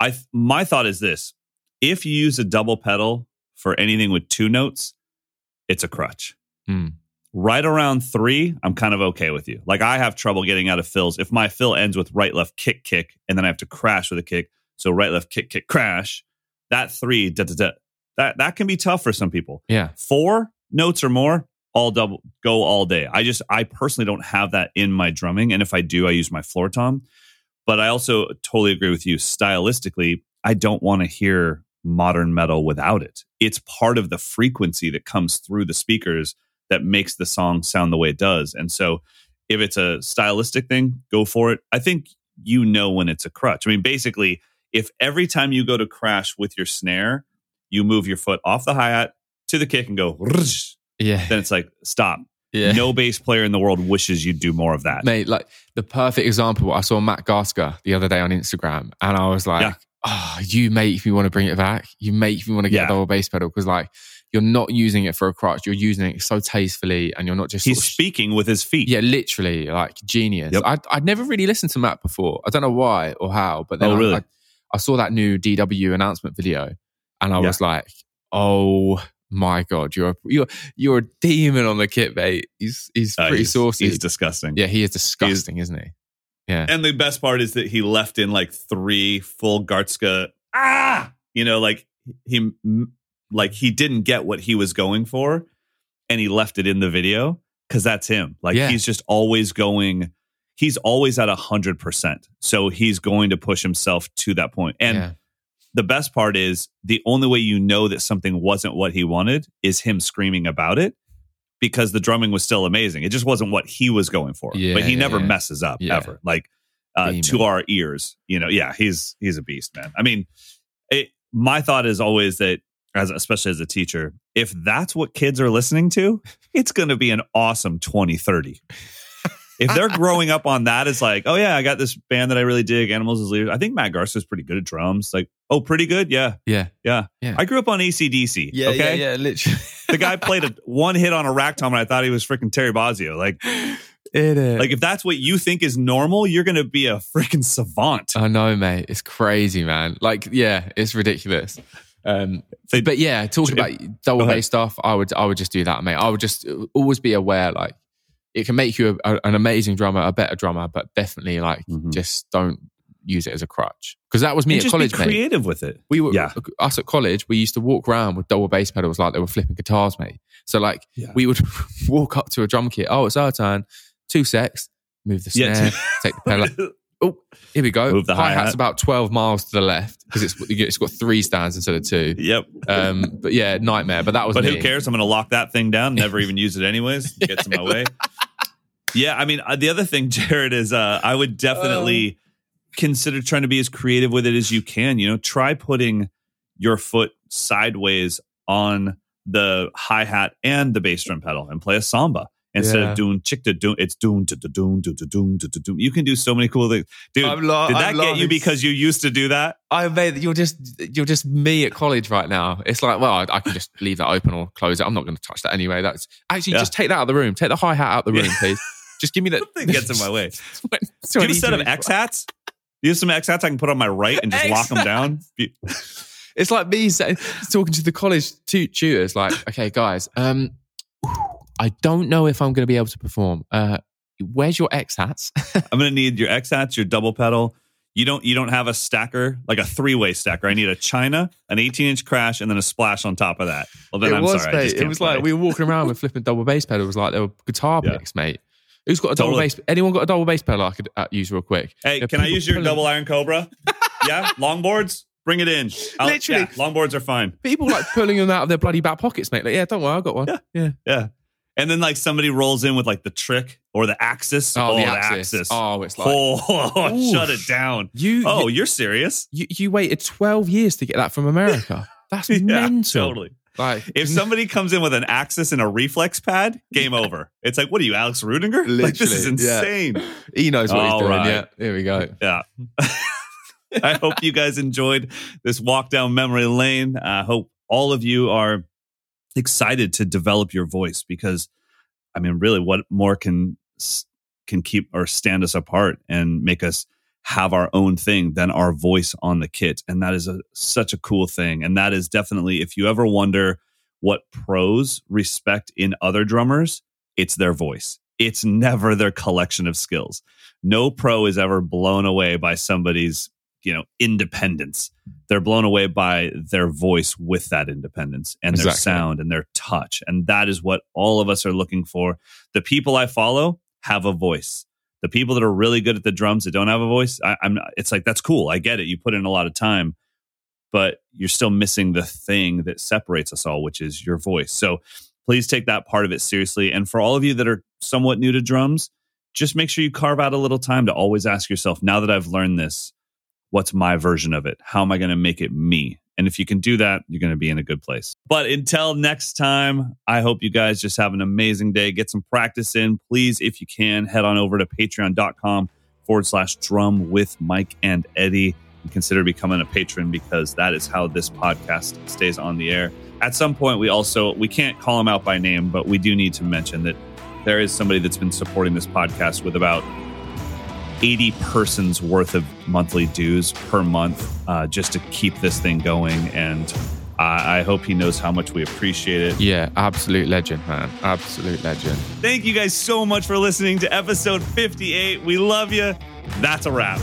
I, my thought is this: if you use a double pedal for anything with two notes, it's a crutch. Hmm. Right around three, I'm kind of okay with you. Like I have trouble getting out of fills. If my fill ends with right, left, kick, kick, and then I have to crash with a kick, so right, left, kick, kick, crash. That three, da, da, da, that that can be tough for some people. Yeah. four notes or more all double go all day. I just i personally don't have that in my drumming and if i do i use my floor tom. But i also totally agree with you. Stylistically i don't want to hear modern metal without it. It's part of the frequency that comes through the speakers that makes the song sound the way it does. And so if it's a stylistic thing go for it. I think you know when it's a crutch. I mean basically if every time you go to crash with your snare you move your foot off the hi-hat to the kick and go Yeah. then it's like stop Yeah. no bass player in the world wishes you'd do more of that Mate, like the perfect example, I saw Matt Garstka the other day on Instagram and I was like, Yeah. oh, you make me want to bring it back. You make me want to get Yeah. a double bass pedal because like you're not using it for a crutch. You're using it so tastefully and you're not just he's sort of- speaking with his feet yeah, literally like genius. Yep. I'd, I'd never really listened to Matt before. I don't know why or how, but then Oh, I, really? I, I saw that new DW announcement video and I Yeah. was like, oh my God, you're a, you're, you're a demon on the kit, mate. He's, he's Uh, pretty he's, saucy. he's disgusting yeah, he is disgusting, isn't he? Yeah. and the best part is that he left in like three full gartska ah you know like he like he didn't get what he was going for and he left it in the video because that's him. Like Yeah. he's just always going. He's always at a hundred percent. So he's going to push himself to that point. And yeah. The best part is the only way you know that something wasn't what he wanted is him screaming about it because the drumming was still amazing. It just wasn't what he was going for. Yeah, but he never yeah. messes up Yeah. ever. Like uh, to our ears, you know. Yeah, he's he's a beast, man. I mean, it, my thought is always that as especially as a teacher, if that's what kids are listening to, it's going to be an awesome 2030. if they're growing up on that, it's like, oh yeah, I got this band that I really dig, Animals as Leaders. I think Matt Garstka's pretty good at drums. Like, oh, pretty good, yeah, Yeah. yeah. Yeah. I grew up on ACDC. okay, yeah, yeah literally. the guy played a one hit on a rack tom, and I thought he was freaking Terry Bozzio. Like, it is. like if that's what you think is normal, you're going to be a freaking savant. I know, mate. It's crazy, man. Like, yeah, it's ridiculous. Um, but yeah, talking about double bass stuff, I would, I would just do that, mate. I would just always be aware, like, it can make you a, an amazing drummer, a better drummer, but definitely, like, Mhm. just don't use it as a crutch. Because that was me And at college, be mate. creative with it. We were Yeah. us at college. We used to walk around with double bass pedals like they were flipping guitars, mate. So like Yeah. we would walk up to a drum kit. Oh, it's our turn. Two secs. Move the Yeah, snare. two- take the pedal. Oh, here we go. Move the hi hat's about twelve miles to the left because it's it's got three stands instead of two. Yep. Um, but yeah, nightmare. But that was But me. who cares? I'm going to lock that thing down. Never even use it anyways. Gets in my way. Yeah, I mean, uh, the other thing, Jared, is uh, I would definitely consider trying to be as creative with it as you can. You know, try putting your foot sideways on the hi hat and the bass drum pedal and play a samba instead Yeah. of doing chick to doom. It's doom to doom to doom to doom. You can do so many cool things, dude. I'm lo- did that get you because you used to do that? I made you're just you're just me at college right now. It's like, well, I, I can just leave that open or close it. I'm not going to touch that anyway. That's actually Yeah. just take that out of the room. Take the hi hat out of the room, Yeah. please. Just give me that. Thing gets in my way. Do you have a set of X hats? You some X hats I can put on my right and just lock them down? It's like me saying, talking to the college tu- tutors, like, okay, guys, um, I don't know if I'm going to be able to perform. Uh, where's your X hats? I'm gonna need your X hats, your double pedal. You don't you don't have a stacker like a three way stacker. I need a China, an 18 inch crash, and then a splash on top of that. Well, then it I'm was, sorry. Mate. It was play. like we were walking around with flipping double bass pedals, like they were guitar Yeah. picks, mate. Who's got a double Totally. bass? Anyone got a double bass pedal I could uh, use real quick? Hey, Yeah, can I use your pulling- double iron cobra? yeah, longboards. Bring it in. I'll- Literally. yeah, longboards are fine. People like pulling them out of their bloody back pockets, mate. Like, yeah, don't worry, I got one. Yeah. yeah. Yeah, and then like somebody rolls in with like the trick or the axis. Oh, the the axis. Oh, it's like oh, Oof. shut it down. you. Oh, you, you're serious? you, you waited twelve years to get that from America. That's Yeah, mental. totally. If somebody comes in with an axis and a reflex pad, game over. It's like, what are you, Alex Rudinger? Like this is Literally, yeah. insane. he knows what he's doing. right. Yeah, here we go. Yeah. I hope you guys enjoyed this walk down memory lane. I hope all of you are excited to develop your voice because, I mean, really, what more can can keep or stand us apart and make us have our own thing than our voice on the kit? And that is a, such a cool thing. And that is definitely, if you ever wonder what pros respect in other drummers, it's their voice. It's never their collection of skills no pro is ever blown away by somebody's you know independence they're blown away by their voice with that independence and their sound and their touch and that is what all of us are looking for the people i follow have a voice the people that are really good at the drums that don't have a voice I, i'm not, it's like that's cool i get it you put in a lot of time but you're still missing the thing that separates us all which is your voice so please take that part of it seriously and for all of you that are somewhat new to drums just make sure you carve out a little time to always ask yourself now that I've learned this, what's my version of it? How am I going to make it me? And if you can do that, you're going to be in a good place. But until next time, I hope you guys just have an amazing day. Get some practice in. Please, if you can, head on over to patreon.com forward slash drum with Mike and Eddie and consider becoming a patron because that is how this podcast stays on the air. At some point, we also, we can't call them out by name, but we do need to mention that there is somebody that's been supporting this podcast with about 80 persons worth of monthly dues per month uh, just to keep this thing going. And I I hope he knows how much we appreciate it. Yeah, absolute legend, man. Absolute legend. Thank you guys so much for listening to episode 58. We love you. That's a wrap.